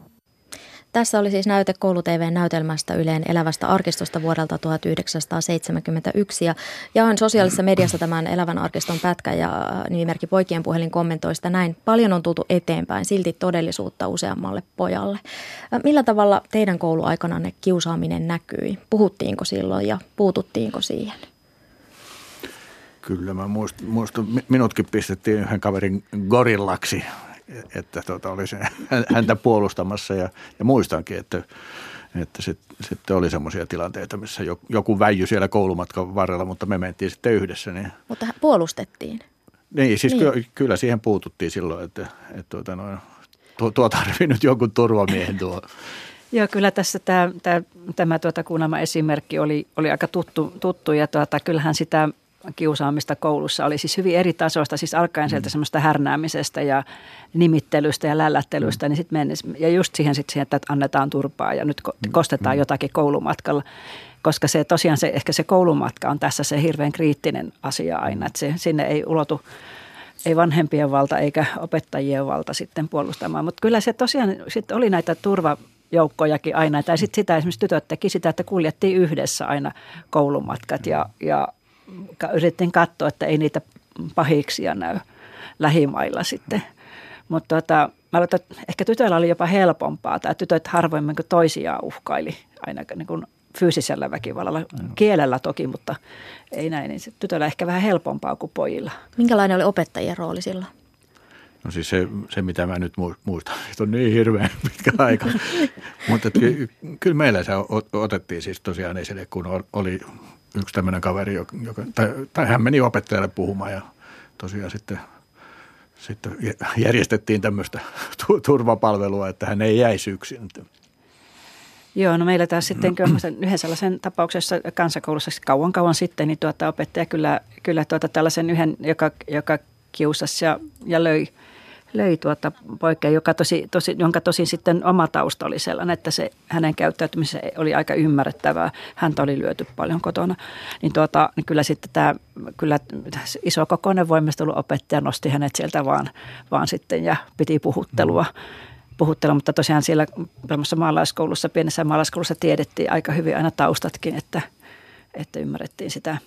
Tässä oli siis näyte koulu-tv-näytelmästä Yleen elävästä arkistosta vuodelta 1971. Ja jaan sosiaalisessa mediassa tämän elävän arkiston pätkä ja nimimerkki Poikien puhelin kommentoi sitä näin. Paljon on tultu eteenpäin, silti todellisuutta useammalle pojalle. Millä tavalla teidän kouluaikananne kiusaaminen näkyi? Puhuttiinko silloin ja puututtiinko siihen? Kyllä, mä muistan, minutkin pistettiin yhden kaverin gorillaksi että tota, oli se, häntä puolustamassa ja, ja muistankin, että, että sitten sit oli semmoisia tilanteita, missä joku väijy siellä koulumatkan varrella, mutta me mentiin sitten yhdessä. Niin, mutta puolustettiin? Niin, siis niin. Ky- kyllä siihen puututtiin silloin, että, että tuota, noin, tuo, tuo tarvii nyt jonkun turvamiehen tuo. Joo, kyllä tässä tämä, tämä, tämä tuota kuunnelma esimerkki oli, oli aika tuttu, tuttu ja tuota, kyllähän sitä kiusaamista koulussa oli siis hyvin eri tasoista, siis alkaen sieltä mm. semmoista härnäämisestä ja nimittelystä ja lällättelystä, mm. niin sit mennessä, ja just siihen, sit siihen, että annetaan turpaa ja nyt mm. kostetaan mm. jotakin koulumatkalla, koska se tosiaan se, ehkä se koulumatka on tässä se hirveän kriittinen asia aina, että se, sinne ei ulotu ei vanhempien valta eikä opettajien valta sitten puolustamaan, mutta kyllä se tosiaan sitten oli näitä turva, joukkojakin aina. Tai sitten sitä esimerkiksi tytöt teki sitä, että kuljettiin yhdessä aina koulumatkat ja, ja yritin katsoa, että ei niitä pahiksia näy lähimailla sitten. Mutta tota, mä luulen, että ehkä tytöillä oli jopa helpompaa, tai tytöt harvoimmin kuin toisiaan uhkaili aina niin kuin fyysisellä väkivallalla, mm. kielellä toki, mutta ei näin, niin tytöillä ehkä vähän helpompaa kuin pojilla. Minkälainen oli opettajien rooli silloin? No siis se, se mitä mä nyt muistan, että on niin hirveän pitkä aika. mutta ky, kyllä meillä se otettiin siis tosiaan esille, kun oli yksi tämmöinen kaveri, joka, tai, tai hän meni opettajalle puhumaan ja tosiaan sitten, sitten järjestettiin tämmöistä turvapalvelua, että hän ei jäisi yksin. Joo, no meillä taas sitten yhden sellaisen tapauksessa kansakoulussa kauan kauan sitten, niin tuota opettaja kyllä, kyllä tuota tällaisen yhden, joka, joka kiusasi ja, ja löi – löi tuota poikkea, joka tosi, tosi, jonka tosin sitten oma tausta oli sellainen, että se hänen käyttäytymisensä oli aika ymmärrettävää. Häntä oli lyöty paljon kotona. Niin, tuota, niin kyllä sitten tämä kyllä iso kokoinen voimisteluopettaja nosti hänet sieltä vaan, vaan sitten ja piti puhuttelua. puhuttella, mutta tosiaan siellä maalaiskoulussa, pienessä maalaiskoulussa tiedettiin aika hyvin aina taustatkin, että, että ymmärrettiin sitä,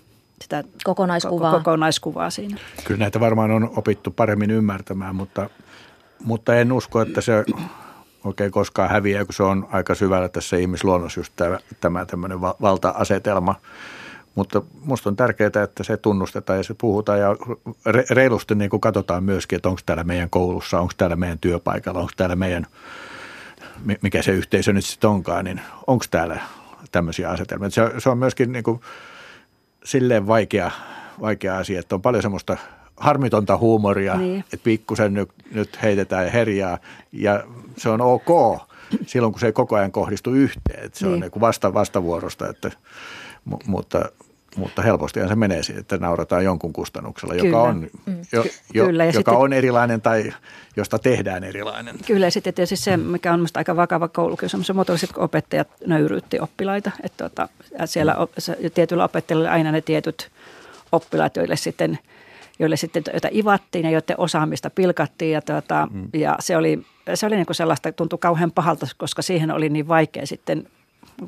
sitä kokonaiskuvaa. kokonaiskuvaa siinä. Kyllä näitä varmaan on opittu paremmin ymmärtämään, mutta, mutta en usko, että se oikein koskaan häviää, kun se on aika syvällä tässä ihmisluonnossa just tämä, tämä tämmöinen valta-asetelma. Mutta minusta on tärkeää, että se tunnustetaan ja se puhutaan ja reilusti niin kuin katsotaan myöskin, että onko täällä meidän koulussa, onko täällä meidän työpaikalla, onko täällä meidän, mikä se yhteisö nyt sitten onkaan, niin onko täällä tämmöisiä asetelmia. Se, se on myöskin niin kuin silleen vaikea, vaikea asia, että on paljon semmoista harmitonta huumoria, niin. että pikkusen nyt, nyt heitetään herjaa ja se on ok silloin, kun se ei koko ajan kohdistu yhteen. Että se niin. on niin vasta, vastavuorosta, että, mutta, mutta helpostihan se menee siihen, että naurataan jonkun kustannuksella, Kyllä. joka, on, mm. jo, jo, Kyllä, joka sitten, on erilainen tai josta tehdään erilainen. Kyllä ja sitten tietysti se, mikä on minusta aika vakava koulukiusaaminen, se muotoilu, että opettajat nöyryytti oppilaita. Että tuota, siellä tietyillä opettajilla aina ne tietyt oppilaat, joille sitten – joille sitten joita ivattiin ja joiden osaamista pilkattiin. Ja, tuota, mm. ja se oli, se oli niin kuin sellaista, tuntui kauhean pahalta, koska siihen oli niin vaikea sitten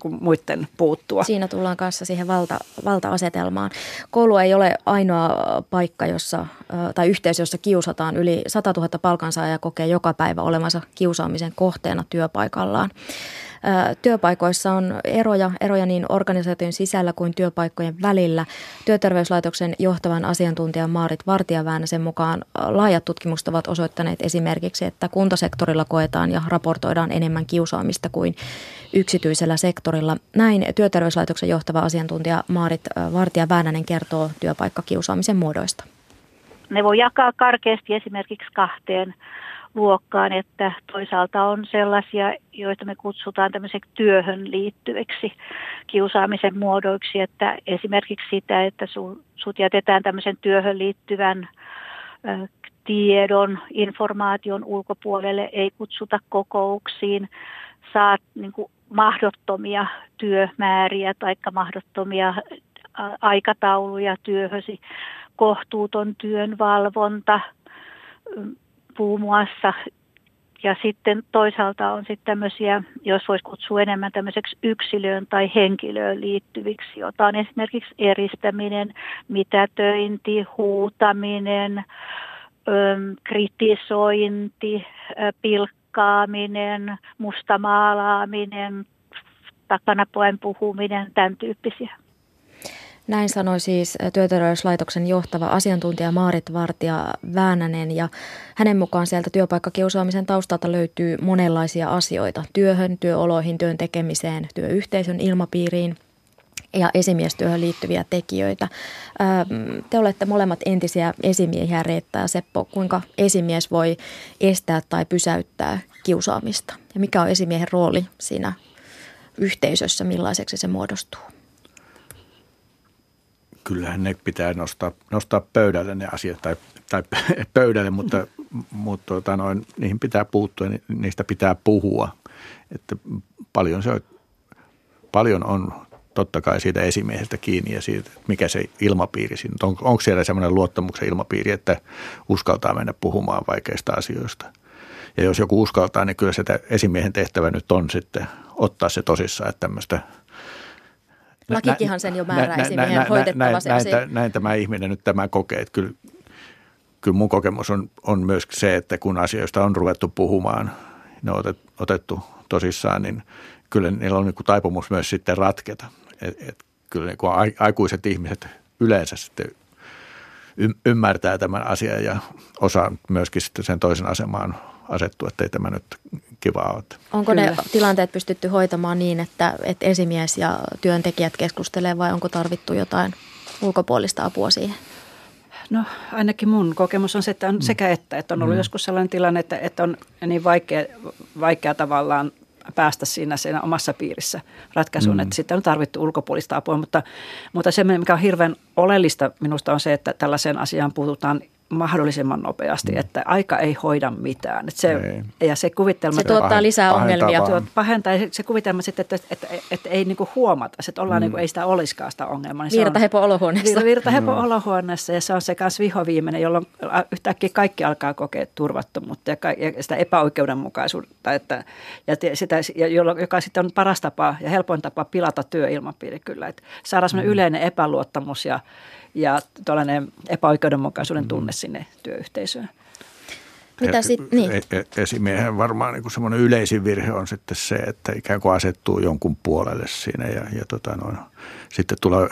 niin muiden puuttua. Siinä tullaan kanssa siihen valta, valta-asetelmaan. Koulu ei ole ainoa paikka, jossa, tai yhteisö, jossa kiusataan. Yli 100 000 palkansaajaa kokee joka päivä olemansa kiusaamisen kohteena työpaikallaan. Työpaikoissa on eroja, eroja niin organisaation sisällä kuin työpaikkojen välillä. Työterveyslaitoksen johtavan asiantuntijan Maarit Vartijaväänäsen mukaan laajat tutkimukset ovat osoittaneet esimerkiksi, että kuntasektorilla koetaan ja raportoidaan enemmän kiusaamista kuin yksityisellä sektorilla. Näin Työterveyslaitoksen johtava asiantuntija Maarit Vartija-Väänänen kertoo työpaikkakiusaamisen muodoista. Ne voi jakaa karkeasti esimerkiksi kahteen luokkaan, että toisaalta on sellaisia, joita me kutsutaan tämmöiseksi työhön liittyviksi kiusaamisen muodoiksi, että esimerkiksi sitä, että sut jätetään tämmöisen työhön liittyvän tiedon, informaation ulkopuolelle, ei kutsuta kokouksiin, saat niin kuin mahdottomia työmääriä tai mahdottomia aikatauluja työhösi, kohtuuton työn valvonta, muun muassa. Ja sitten toisaalta on sitten tämmöisiä, jos voisi kutsua enemmän tämmöiseksi yksilöön tai henkilöön liittyviksi, jota on esimerkiksi eristäminen, mitätöinti, huutaminen, kritisointi, pilkkaaminen, mustamaalaaminen, takanapoen puhuminen, tämän tyyppisiä. Näin sanoi siis työterveyslaitoksen johtava asiantuntija Maarit Vartija Väänänen ja hänen mukaan sieltä työpaikkakiusaamisen taustalta löytyy monenlaisia asioita työhön, työoloihin, työn tekemiseen, työyhteisön ilmapiiriin ja esimiestyöhön liittyviä tekijöitä. Te olette molemmat entisiä esimiehiä, Reetta ja Seppo. Kuinka esimies voi estää tai pysäyttää kiusaamista? Ja mikä on esimiehen rooli siinä yhteisössä, millaiseksi se muodostuu? Kyllähän ne pitää nostaa, nostaa pöydälle ne asiat, tai, tai pöydälle, mutta, mutta tota noin, niihin pitää puuttua, niistä pitää puhua. Että paljon, se on, paljon on totta kai siitä esimiehestä kiinni ja siitä, mikä se ilmapiiri siinä on. Onko siellä semmoinen luottamuksen ilmapiiri, että uskaltaa mennä puhumaan vaikeista asioista. Ja jos joku uskaltaa, niin kyllä se esimiehen tehtävä nyt on sitten ottaa se tosissaan, että tämmöistä – Lakikinhan sen jo määrää esimiehen hoidettava se näin, näin, näin tämä ihminen nyt tämä kokee, että kyllä, kyllä mun kokemus on, on myös se, että kun asioista on ruvettu puhumaan, ne on otet, otettu tosissaan, niin kyllä niillä on niin kuin taipumus myös sitten ratketa. Et, et kyllä niin kuin aikuiset ihmiset yleensä sitten ymmärtää tämän asian ja osaa myöskin sitten sen toisen asemaan asettua, että ei tämä nyt kivaa ole. Onko Kyllä. ne tilanteet pystytty hoitamaan niin, että, että esimies ja työntekijät keskustelevat vai onko tarvittu jotain ulkopuolista apua siihen? No ainakin mun kokemus on se, että on sekä että, että on ollut mm. joskus sellainen tilanne, että, että on niin vaikea, vaikea tavallaan päästä siinä, siinä omassa piirissä ratkaisuun, mm. että sitten on tarvittu ulkopuolista apua, mutta, mutta se, mikä on hirveän oleellista minusta on se, että tällaiseen asiaan puututaan mahdollisimman nopeasti, mm. että aika ei hoida mitään. Että se, ja se kuvitelma... Se tuottaa lisää ongelmia. Tuot, pahentaa se, se kuvitelma sitten, että, että, että, että ei niinku huomata, että ollaan mm. niinku, ei sitä olisikaan sitä ongelmaa. Niin virtahepo olohuoneessa. Virtahepo mm. olohuoneessa ja se on se kanssa vihoviimeinen, jolloin yhtäkkiä kaikki alkaa kokea turvattomuutta ja, ja sitä epäoikeudenmukaisuutta, että, ja sitä, ja jolloin, joka sitten on paras tapa ja helpoin tapa pilata työilmapiiri kyllä. Että saadaan mm. yleinen epäluottamus ja ja tällainen epäoikeudenmukaisuuden tunne mm. sinne työyhteisöön. Mitä sit, niin. E, e, esimiehen varmaan niin semmoinen yleisin virhe on sitten se, että ikään kuin asettuu jonkun puolelle siinä ja, ja tota noin, sitten tulee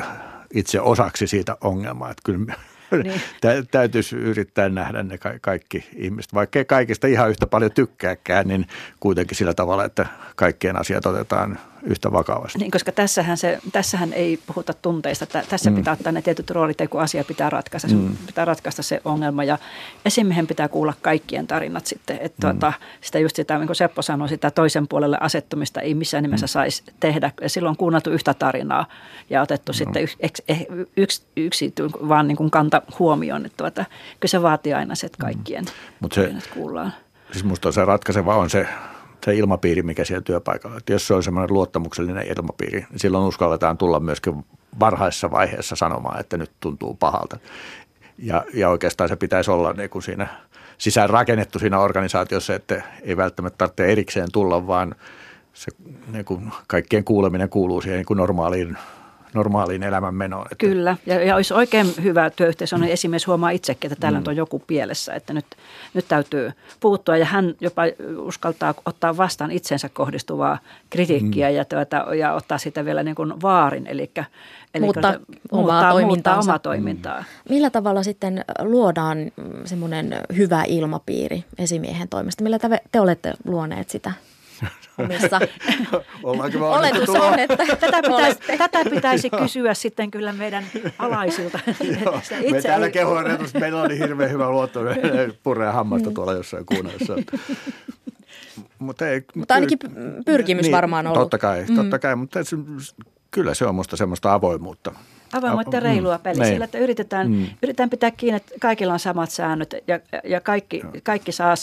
itse osaksi siitä ongelmaa. Että kyllä niin. Tä, täytyisi yrittää nähdä ne kaikki ihmiset, vaikka kaikista ihan yhtä paljon tykkääkään, niin kuitenkin sillä tavalla, että kaikkien asiat otetaan yhtä vakavasti. Niin, koska tässähän, se, tässähän ei puhuta tunteista. Tässä mm. pitää ottaa ne tietyt roolit, kun asia pitää ratkaista. Mm. Pitää ratkaista se ongelma ja esimiehen pitää kuulla kaikkien tarinat sitten. Että mm. tuota, sitä just sitä, niin kuin Seppo sanoi, sitä toisen puolelle asettumista ei missään nimessä mm. saisi tehdä. Ja silloin on kuunneltu yhtä tarinaa ja otettu no. sitten yksi, yksi, yksi vaan niin kuin kanta huomioon. Että tuota, kyllä se vaatii aina se, että mm. kaikkien mm. se, kuullaan. Siis musta se ratkaiseva on se se ilmapiiri, mikä siellä työpaikalla. Että jos se on semmoinen luottamuksellinen ilmapiiri, niin silloin uskalletaan tulla myöskin varhaisessa vaiheessa sanomaan, että nyt tuntuu pahalta. Ja, ja oikeastaan se pitäisi olla niin kuin siinä sisään rakennettu siinä organisaatiossa, että ei välttämättä tarvitse erikseen tulla, vaan se niin kuin kaikkien kuuleminen kuuluu siihen niin kuin normaaliin normaaliin elämänmenoon. Että. Kyllä, ja, ja olisi oikein hyvä työyhteisö, niin esimies huomaa itsekin, että täällä mm. on joku pielessä, että nyt, nyt täytyy puuttua. Ja hän jopa uskaltaa ottaa vastaan itsensä kohdistuvaa kritiikkiä mm. ja, tuota, ja ottaa sitä vielä niin kuin vaarin, eli Eli muuttaa, omaa, toimintaa, omaa toimintaa. Mm. Millä tavalla sitten luodaan semmoinen hyvä ilmapiiri esimiehen toimesta? Millä te, te olette luoneet sitä? Omissa. Oletus on, että tätä pitäisi, tätä pitäisi kysyä sitten kyllä meidän alaisilta. Joo, me täällä ei... kehuin, että meillä oli hirveän hyvä luotto purrea hammasta mm. tuolla jossain kuunnassa. Mutta, ei, mutta ainakin pyrkimys niin, varmaan ollut. Totta kai, mm. totta kai mutta kyllä se on minusta semmoista avoimuutta. Avoimuutta ja reilua mm, peliä, sillä että yritetään, mm. yritetään pitää kiinni, että kaikilla on samat säännöt ja, ja kaikki, kaikki saa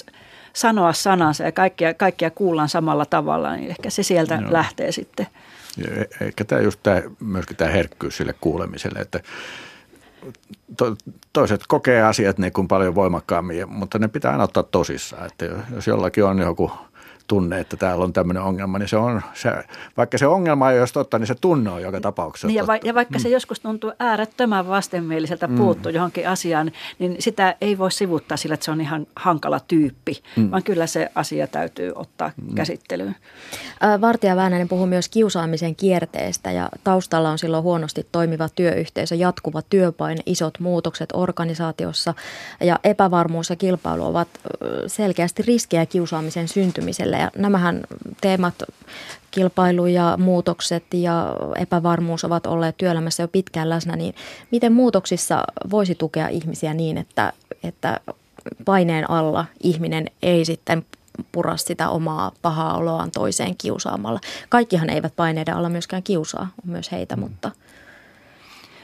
sanoa sanansa ja kaikkia, kaikkia kuullaan samalla tavalla, niin ehkä se sieltä Joo. lähtee sitten. Ja ehkä tämä just tämä, myöskin tämä herkkyys sille kuulemiselle, että to, toiset kokee asiat niin kuin paljon voimakkaammin, mutta ne pitää aina ottaa tosissaan. Että jos jollakin on joku – tunne, että täällä on tämmöinen ongelma, niin se on, se, vaikka se ongelma ei ole totta, niin se tunne on joka tapauksessa niin ja, va, ja vaikka mm. se joskus tuntuu äärettömän vastenmieliseltä mm. puuttua johonkin asiaan, niin sitä ei voi sivuttaa sillä, että se on ihan hankala tyyppi, mm. vaan kyllä se asia täytyy ottaa mm. käsittelyyn. Vartija Väänänen puhuu myös kiusaamisen kierteestä ja taustalla on silloin huonosti toimiva työyhteisö, jatkuva työpaine, isot muutokset organisaatiossa ja epävarmuus ja kilpailu ovat selkeästi riskejä kiusaamisen syntymiselle ja nämähän teemat, kilpailu ja muutokset ja epävarmuus ovat olleet työelämässä jo pitkään läsnä, niin miten muutoksissa voisi tukea ihmisiä niin, että, että paineen alla ihminen ei sitten pura sitä omaa pahaa oloaan toiseen kiusaamalla. Kaikkihan eivät paineiden alla myöskään kiusaa, on myös heitä, mutta –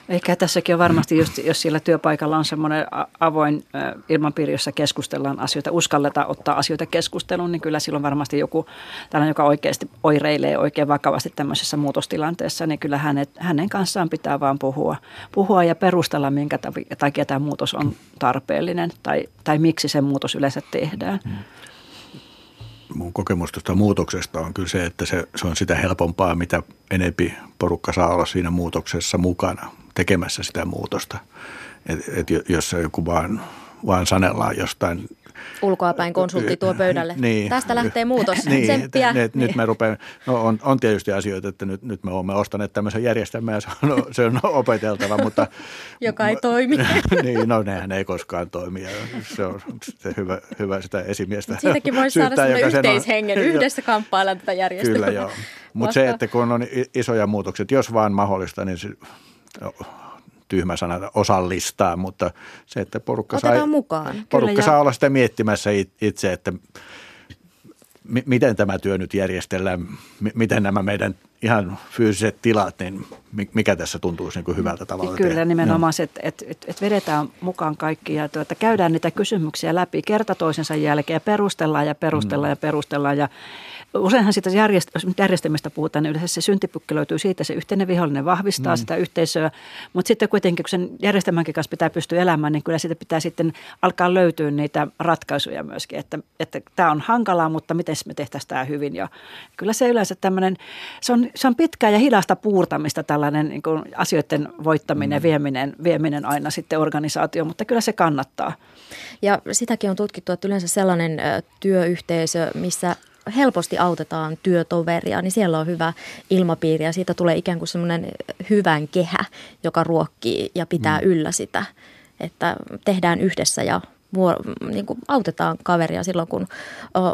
Ehkä tässäkin on varmasti, just, jos siellä työpaikalla on semmoinen avoin ilmapiiri, jossa keskustellaan asioita, uskalletaan ottaa asioita keskusteluun, niin kyllä silloin varmasti joku tällainen, joka oikeasti oireilee oikein vakavasti tämmöisessä muutostilanteessa, niin kyllä hänet, hänen kanssaan pitää vaan puhua, puhua ja perustella, minkä takia tämä muutos on tarpeellinen tai, tai miksi se muutos yleensä tehdään. Mm mun kokemus tuosta muutoksesta on kyllä se, että se, se on sitä helpompaa, mitä enempi porukka saa olla siinä muutoksessa mukana tekemässä sitä muutosta. Et, et jos joku vaan, vaan sanellaan jostain ulkoapäin konsultti tuo pöydälle. Niin, Tästä lähtee muutos. Niin, Tsemppiä. Ne, niin. Nyt me rupeamme, no on, on tietysti asioita, että nyt, nyt me olemme ostaneet tämmöisen järjestelmän ja se on, se on opeteltava, mutta... Joka ei toimi. niin, no nehän ei koskaan toimi ja se on se hyvä, hyvä sitä esimiestä Siitäkin voisi saada sellainen yhteishengen, on, yhdessä kamppailla tätä järjestelmää. Kyllä joo, mutta se, että kun on isoja muutoksia, jos vaan mahdollista, niin se, tyhmä sana osallistaa, mutta se, että porukka, saa, mukaan. porukka Kyllä, saa olla sitä miettimässä itse, että miten tämä työ nyt järjestellään, miten nämä meidän ihan fyysiset tilat, niin mikä tässä tuntuisi niin kuin hyvältä tavalla Kyllä, tehdä. nimenomaan se, että et, et, et vedetään mukaan kaikki ja tuota, käydään niitä kysymyksiä läpi kerta toisensa jälkeen ja perustellaan ja perustellaan mm. ja perustellaan ja Useinhan siitä järjest- järjestelmistä puhutaan, niin yleensä se syntipukki löytyy siitä, se yhteinen vihollinen vahvistaa mm. sitä yhteisöä, mutta sitten kuitenkin, kun sen järjestelmänkin kanssa pitää pystyä elämään, niin kyllä siitä pitää sitten alkaa löytyä niitä ratkaisuja myöskin, että, että tämä on hankalaa, mutta miten me tehtäisiin tämä hyvin. Ja kyllä se yleensä tämmöinen, se on, se on pitkää ja hidasta puurtamista tällainen niin kuin asioiden voittaminen, mm. vieminen, vieminen aina sitten organisaatio, mutta kyllä se kannattaa. Ja sitäkin on tutkittu, että yleensä sellainen työyhteisö, missä helposti autetaan työtoveria, niin siellä on hyvä ilmapiiri ja siitä tulee ikään kuin semmoinen hyvän kehä, joka ruokkii ja pitää mm. yllä sitä, että tehdään yhdessä ja niin kuin autetaan kaveria silloin, kun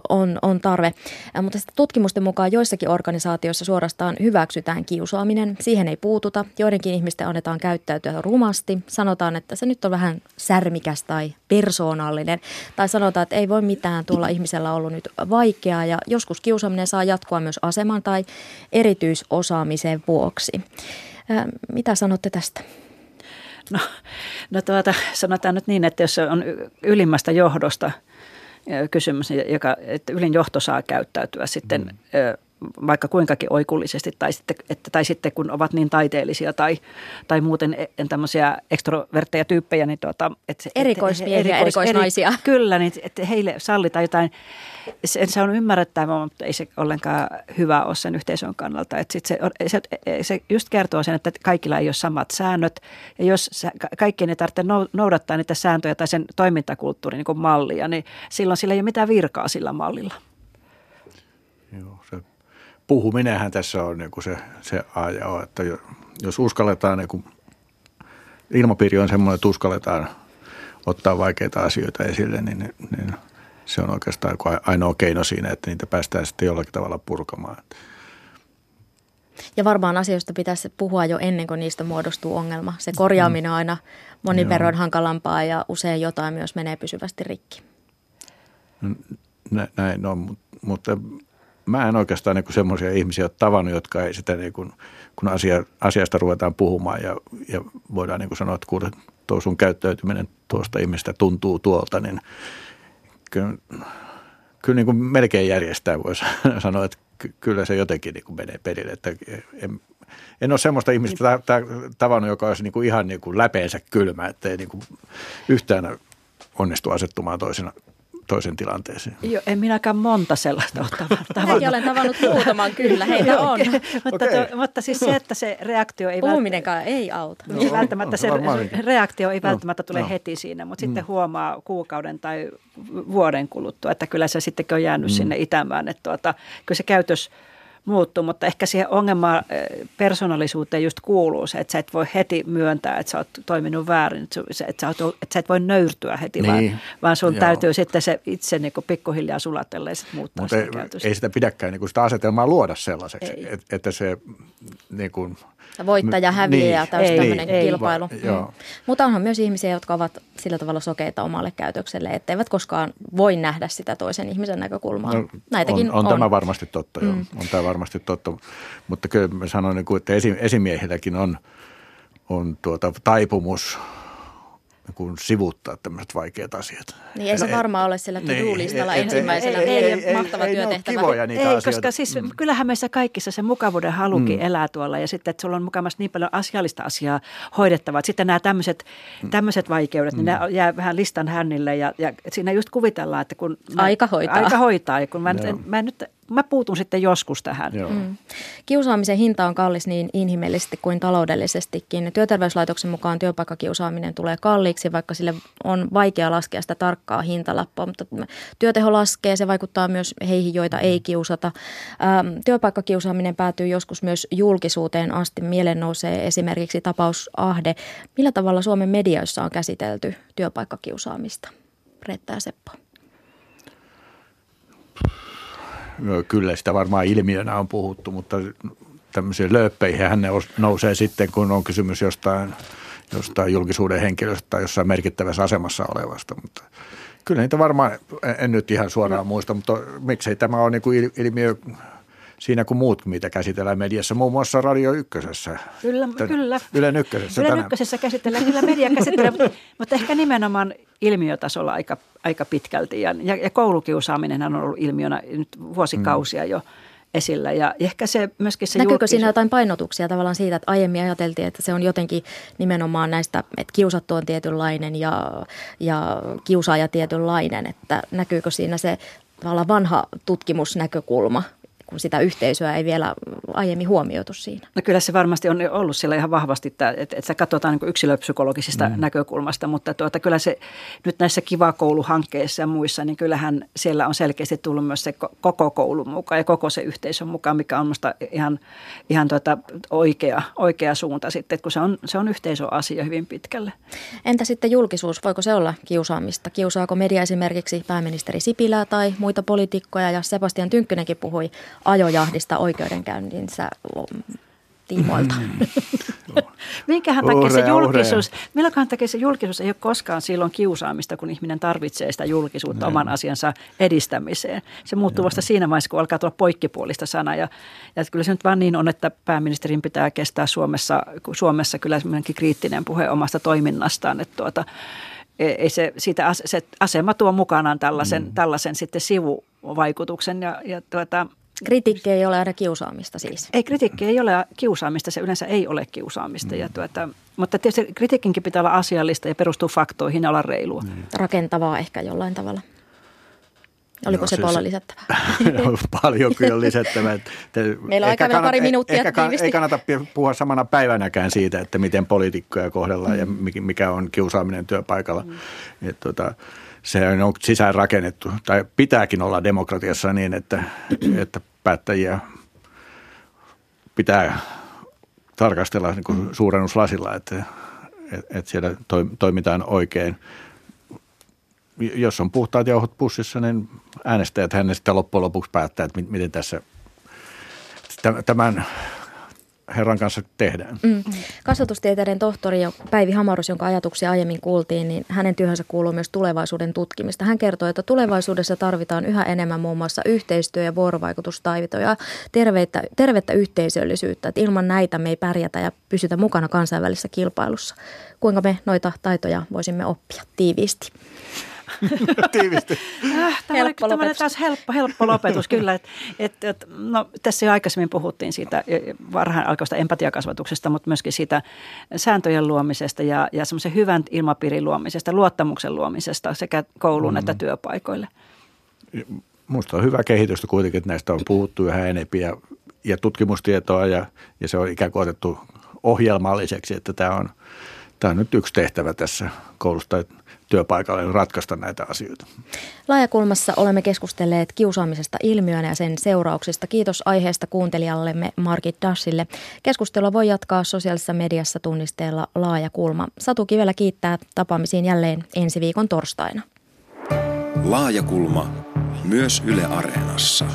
on, on tarve. Mutta tutkimusten mukaan joissakin organisaatioissa suorastaan hyväksytään kiusaaminen. Siihen ei puututa. Joidenkin ihmisten annetaan käyttäytyä rumasti. Sanotaan, että se nyt on vähän särmikäs tai persoonallinen. Tai sanotaan, että ei voi mitään, tuolla ihmisellä ollut nyt vaikeaa. Ja joskus kiusaaminen saa jatkua myös aseman tai erityisosaamisen vuoksi. Mitä sanotte tästä? No, no tuota, sanotaan nyt niin, että jos on ylimmästä johdosta kysymys, joka, että ylin johto saa käyttäytyä sitten mm vaikka kuinkakin oikullisesti tai sitten, että, tai sitten kun ovat niin taiteellisia tai, tai muuten e, tämmöisiä ekstrovertteja tyyppejä. Niin tuota, että, Erikoismiehiä, erikois, erikoisnaisia. Eri, kyllä, niin että heille sallitaan jotain. Se, se on ymmärrettävää, mutta ei se ollenkaan hyvä ole sen yhteisön kannalta. Että sit se, se, se just kertoo sen, että kaikilla ei ole samat säännöt. Ja jos kaikkien ei tarvitse noudattaa niitä sääntöjä tai sen toimintakulttuurin niin mallia, niin silloin sillä ei ole mitään virkaa sillä mallilla. Joo, se puhuminenhän tässä on niin kuin se, se A ja O, että jos uskalletaan, niin kuin, ilmapiiri on semmoinen, että uskalletaan ottaa vaikeita asioita esille, niin, niin se on oikeastaan ainoa keino siinä, että niitä päästään sitten jollakin tavalla purkamaan. Ja varmaan asioista pitäisi puhua jo ennen kuin niistä muodostuu ongelma. Se korjaaminen on aina monin verroin hankalampaa ja usein jotain myös menee pysyvästi rikki. Näin on, mutta mä en oikeastaan niin semmoisia ihmisiä ole tavannut, jotka ei sitä niin kuin, kun asia, asiasta ruvetaan puhumaan ja, ja voidaan niin kuin sanoa, että kuule, tuo sun käyttäytyminen tuosta ihmistä tuntuu tuolta, niin kyllä, kyllä niin kuin melkein järjestää voisi sanoa, että kyllä se jotenkin niin kuin menee perille. Että en, en ole semmoista ihmistä tavannut, joka olisi niin kuin ihan niin kuin läpeensä kylmä, että ei niin kuin yhtään onnistu asettumaan toisena toisen tilanteeseen. Joo, en minäkään monta sellaista ole tavannut. Mäkin olen tavannut muutaman kyllä, heitä on. mutta, okay. to, mutta siis se, että se reaktio ei Puhuminenkaan ei auta. No, ei välttämättä se reaktio ei välttämättä no, tule no. heti siinä, mutta mm. sitten huomaa kuukauden tai vuoden kuluttua, että kyllä se sittenkin on jäänyt mm. sinne itämään. Että tuota, kyllä se käytös muuttuu, mutta ehkä siihen ongelmaan persoonallisuuteen just kuuluu se, että sä et voi heti myöntää, että sä oot toiminut väärin, että sä, että sä, oot, että sä et voi nöyrtyä heti, niin. vaan, vaan sun Joo. täytyy sitten se itse niin kuin pikkuhiljaa sulatella ja sitten muuttaa mutta ei, ei sitä pidäkään niin kuin sitä asetelmaa luoda sellaiseksi, että, että se niin kuin – voittaja häviää niin, täysin tämmöinen ei, kilpailu. Ei, mm. Mutta onhan myös ihmisiä, jotka ovat sillä tavalla sokeita omalle käytökselle, etteivät koskaan voi nähdä sitä toisen ihmisen näkökulmaa. No, Näitäkin on, on, on. tämä varmasti totta, mm. joo. On tämä varmasti totta. Mutta kyllä mä sanoin, niin että esimiehilläkin on, on tuota taipumus – kuin sivuttaa tämmöiset vaikeat asiat. Niin ei se varmaan ole siellä to-do-listalla niin, ensimmäisenä. Ei, ei, ei, mahtava ei, työtehtävä. Ei, kivoja niitä ei asioita. koska siis mm. kyllähän meissä kaikissa se mukavuuden halukin mm. elää tuolla ja sitten, että sulla on mukavasti niin paljon asiallista asiaa hoidettavaa. Sitten nämä tämmöiset, mm. tämmöiset vaikeudet, niin mm. ne jää vähän listan hännille ja, ja siinä just kuvitellaan, että kun... Aika hoitaa. Aika hoitaa ja kun mä, en, mä en nyt mä puutun sitten joskus tähän. Mm. Kiusaamisen hinta on kallis niin inhimillisesti kuin taloudellisestikin. Työterveyslaitoksen mukaan työpaikkakiusaaminen tulee kalliiksi, vaikka sille on vaikea laskea sitä tarkkaa hintalappua, mutta työteho laskee, se vaikuttaa myös heihin, joita ei kiusata. Ähm, työpaikkakiusaaminen päätyy joskus myös julkisuuteen asti. Mielen nousee esimerkiksi tapaus Ahde. Millä tavalla Suomen medioissa on käsitelty työpaikkakiusaamista? Reetta ja Seppo. Kyllä sitä varmaan ilmiönä on puhuttu, mutta tämmöisiin lööppeihin hän nousee sitten, kun on kysymys jostain, jostain julkisuuden henkilöstä tai jossain merkittävässä asemassa olevasta, mutta kyllä niitä varmaan, en nyt ihan suoraan muista, mutta miksei tämä ole niin kuin ilmiö siinä kuin muut, mitä käsitellään mediassa, muun muassa Radio Ykkösessä. Kyllä, Tän, kyllä. Ylen Ykkösessä Ylen tänään. Ykkösessä käsitellään kyllä media käsittelee, mutta, mutta ehkä nimenomaan ilmiötasolla aika, aika pitkälti. Ja, ja, ja koulukiusaaminen on ollut ilmiönä nyt vuosikausia jo esillä. Ja ehkä se myöskin se Näkyykö julkisuus- siinä jotain painotuksia tavallaan siitä, että aiemmin ajateltiin, että se on jotenkin nimenomaan näistä, että kiusattu on tietynlainen ja, ja kiusaaja tietynlainen, että näkyykö siinä se tavallaan vanha tutkimusnäkökulma, kun sitä yhteisöä ei vielä aiemmin huomioitu siinä? No kyllä se varmasti on ollut siellä ihan vahvasti, että, että, että se katsotaan niin yksilöpsykologisesta mm. näkökulmasta, mutta tuota, kyllä se nyt näissä kivakouluhankkeissa ja muissa, niin kyllähän siellä on selkeästi tullut myös se ko- koko koulun mukaan ja koko se yhteisön mukaan, mikä on minusta ihan, ihan tuota oikea, oikea suunta sitten, että kun se on, se on yhteisöasia hyvin pitkälle. Entä sitten julkisuus, voiko se olla kiusaamista? Kiusaako media esimerkiksi pääministeri Sipilää tai muita poliitikkoja ja Sebastian Tynkkynenkin puhui ajojahdista oikeudenkäyntinsä tiimoilta. Minkähän takia se julkisuus, milloinkaan takia se julkisuus ei ole koskaan silloin kiusaamista, kun ihminen tarvitsee sitä julkisuutta oman asiansa edistämiseen. Se muuttuu vasta siinä vaiheessa, kun alkaa tulla poikkipuolista sanaa. Ja, ja kyllä se nyt vaan niin on, että pääministerin pitää kestää Suomessa, Suomessa kyllä semmoinenkin kriittinen puhe omasta toiminnastaan, että tuota, ei se, siitä as, se asema tuo mukanaan tällaisen, mm. tällaisen sitten sivuvaikutuksen ja, ja tuota, Kritiikki ei ole aina kiusaamista siis. ei kritiikki ei ole kiusaamista, se yleensä ei ole kiusaamista. Mm. Ja tuota, mutta tietysti kritiikinkin pitää olla asiallista ja perustua faktoihin ja olla reilua. Mm. Rakentavaa ehkä jollain tavalla. Oliko No, se tuolla se- lisättävää? No, paljon kyllä lisättävää. Te- Meillä on aikaa vielä pari kannata- minuuttia Ehkä kann- tiivisti. ei kannata puhua samana päivänäkään siitä, että miten poliitikkoja kohdellaan ja mikä- on kiusaaminen työpaikalla. Mm. Et, tota, se on sisään rakennettu, tai pitääkin olla demokratiassa niin, että, että päättäjiä pitää tarkastella niin kuin suurennuslasilla, että, että, siellä toi- toimitaan oikein. Jos on puhtaat jauhot pussissa, niin äänestäjät hän sitten loppujen lopuksi päättää, että mi- miten tässä tä- tämän herran kanssa tehdään. Mm. Kasvatustieteiden tohtori Päivi Hamarus, jonka ajatuksia aiemmin kuultiin, niin hänen työhönsä kuuluu myös tulevaisuuden tutkimista. Hän kertoo, että tulevaisuudessa tarvitaan yhä enemmän muun muassa yhteistyö- ja vuorovaikutustaitoja, terveitä, tervettä yhteisöllisyyttä. Että ilman näitä me ei pärjätä ja pysytä mukana kansainvälisessä kilpailussa. Kuinka me noita taitoja voisimme oppia tiiviisti? Tiivisti. Äh, tämä oli Helppo tämmöinen lopetus. taas helppo, helppo lopetus kyllä. Et, et, et, no, tässä jo aikaisemmin puhuttiin siitä e, varhain alkoista empatiakasvatuksesta, mutta myöskin siitä sääntöjen luomisesta ja, ja semmoisen hyvän ilmapiirin luomisesta, luottamuksen luomisesta sekä kouluun mm. että työpaikoille. Minusta on hyvä kehitystä kuitenkin, että näistä on puhuttu yhä enempi ja, ja tutkimustietoa ja, ja se on ikään kuin otettu ohjelmalliseksi, että tämä on, tämä on nyt yksi tehtävä tässä koulusta työpaikalle ratkaista näitä asioita. Laajakulmassa olemme keskustelleet kiusaamisesta ilmiönä ja sen seurauksista. Kiitos aiheesta kuuntelijallemme Margit Dashille. Keskustelua voi jatkaa sosiaalisessa mediassa tunnisteella Laajakulma. Satu Kivelä kiittää tapaamisiin jälleen ensi viikon torstaina. Laajakulma myös Yle Areenassa.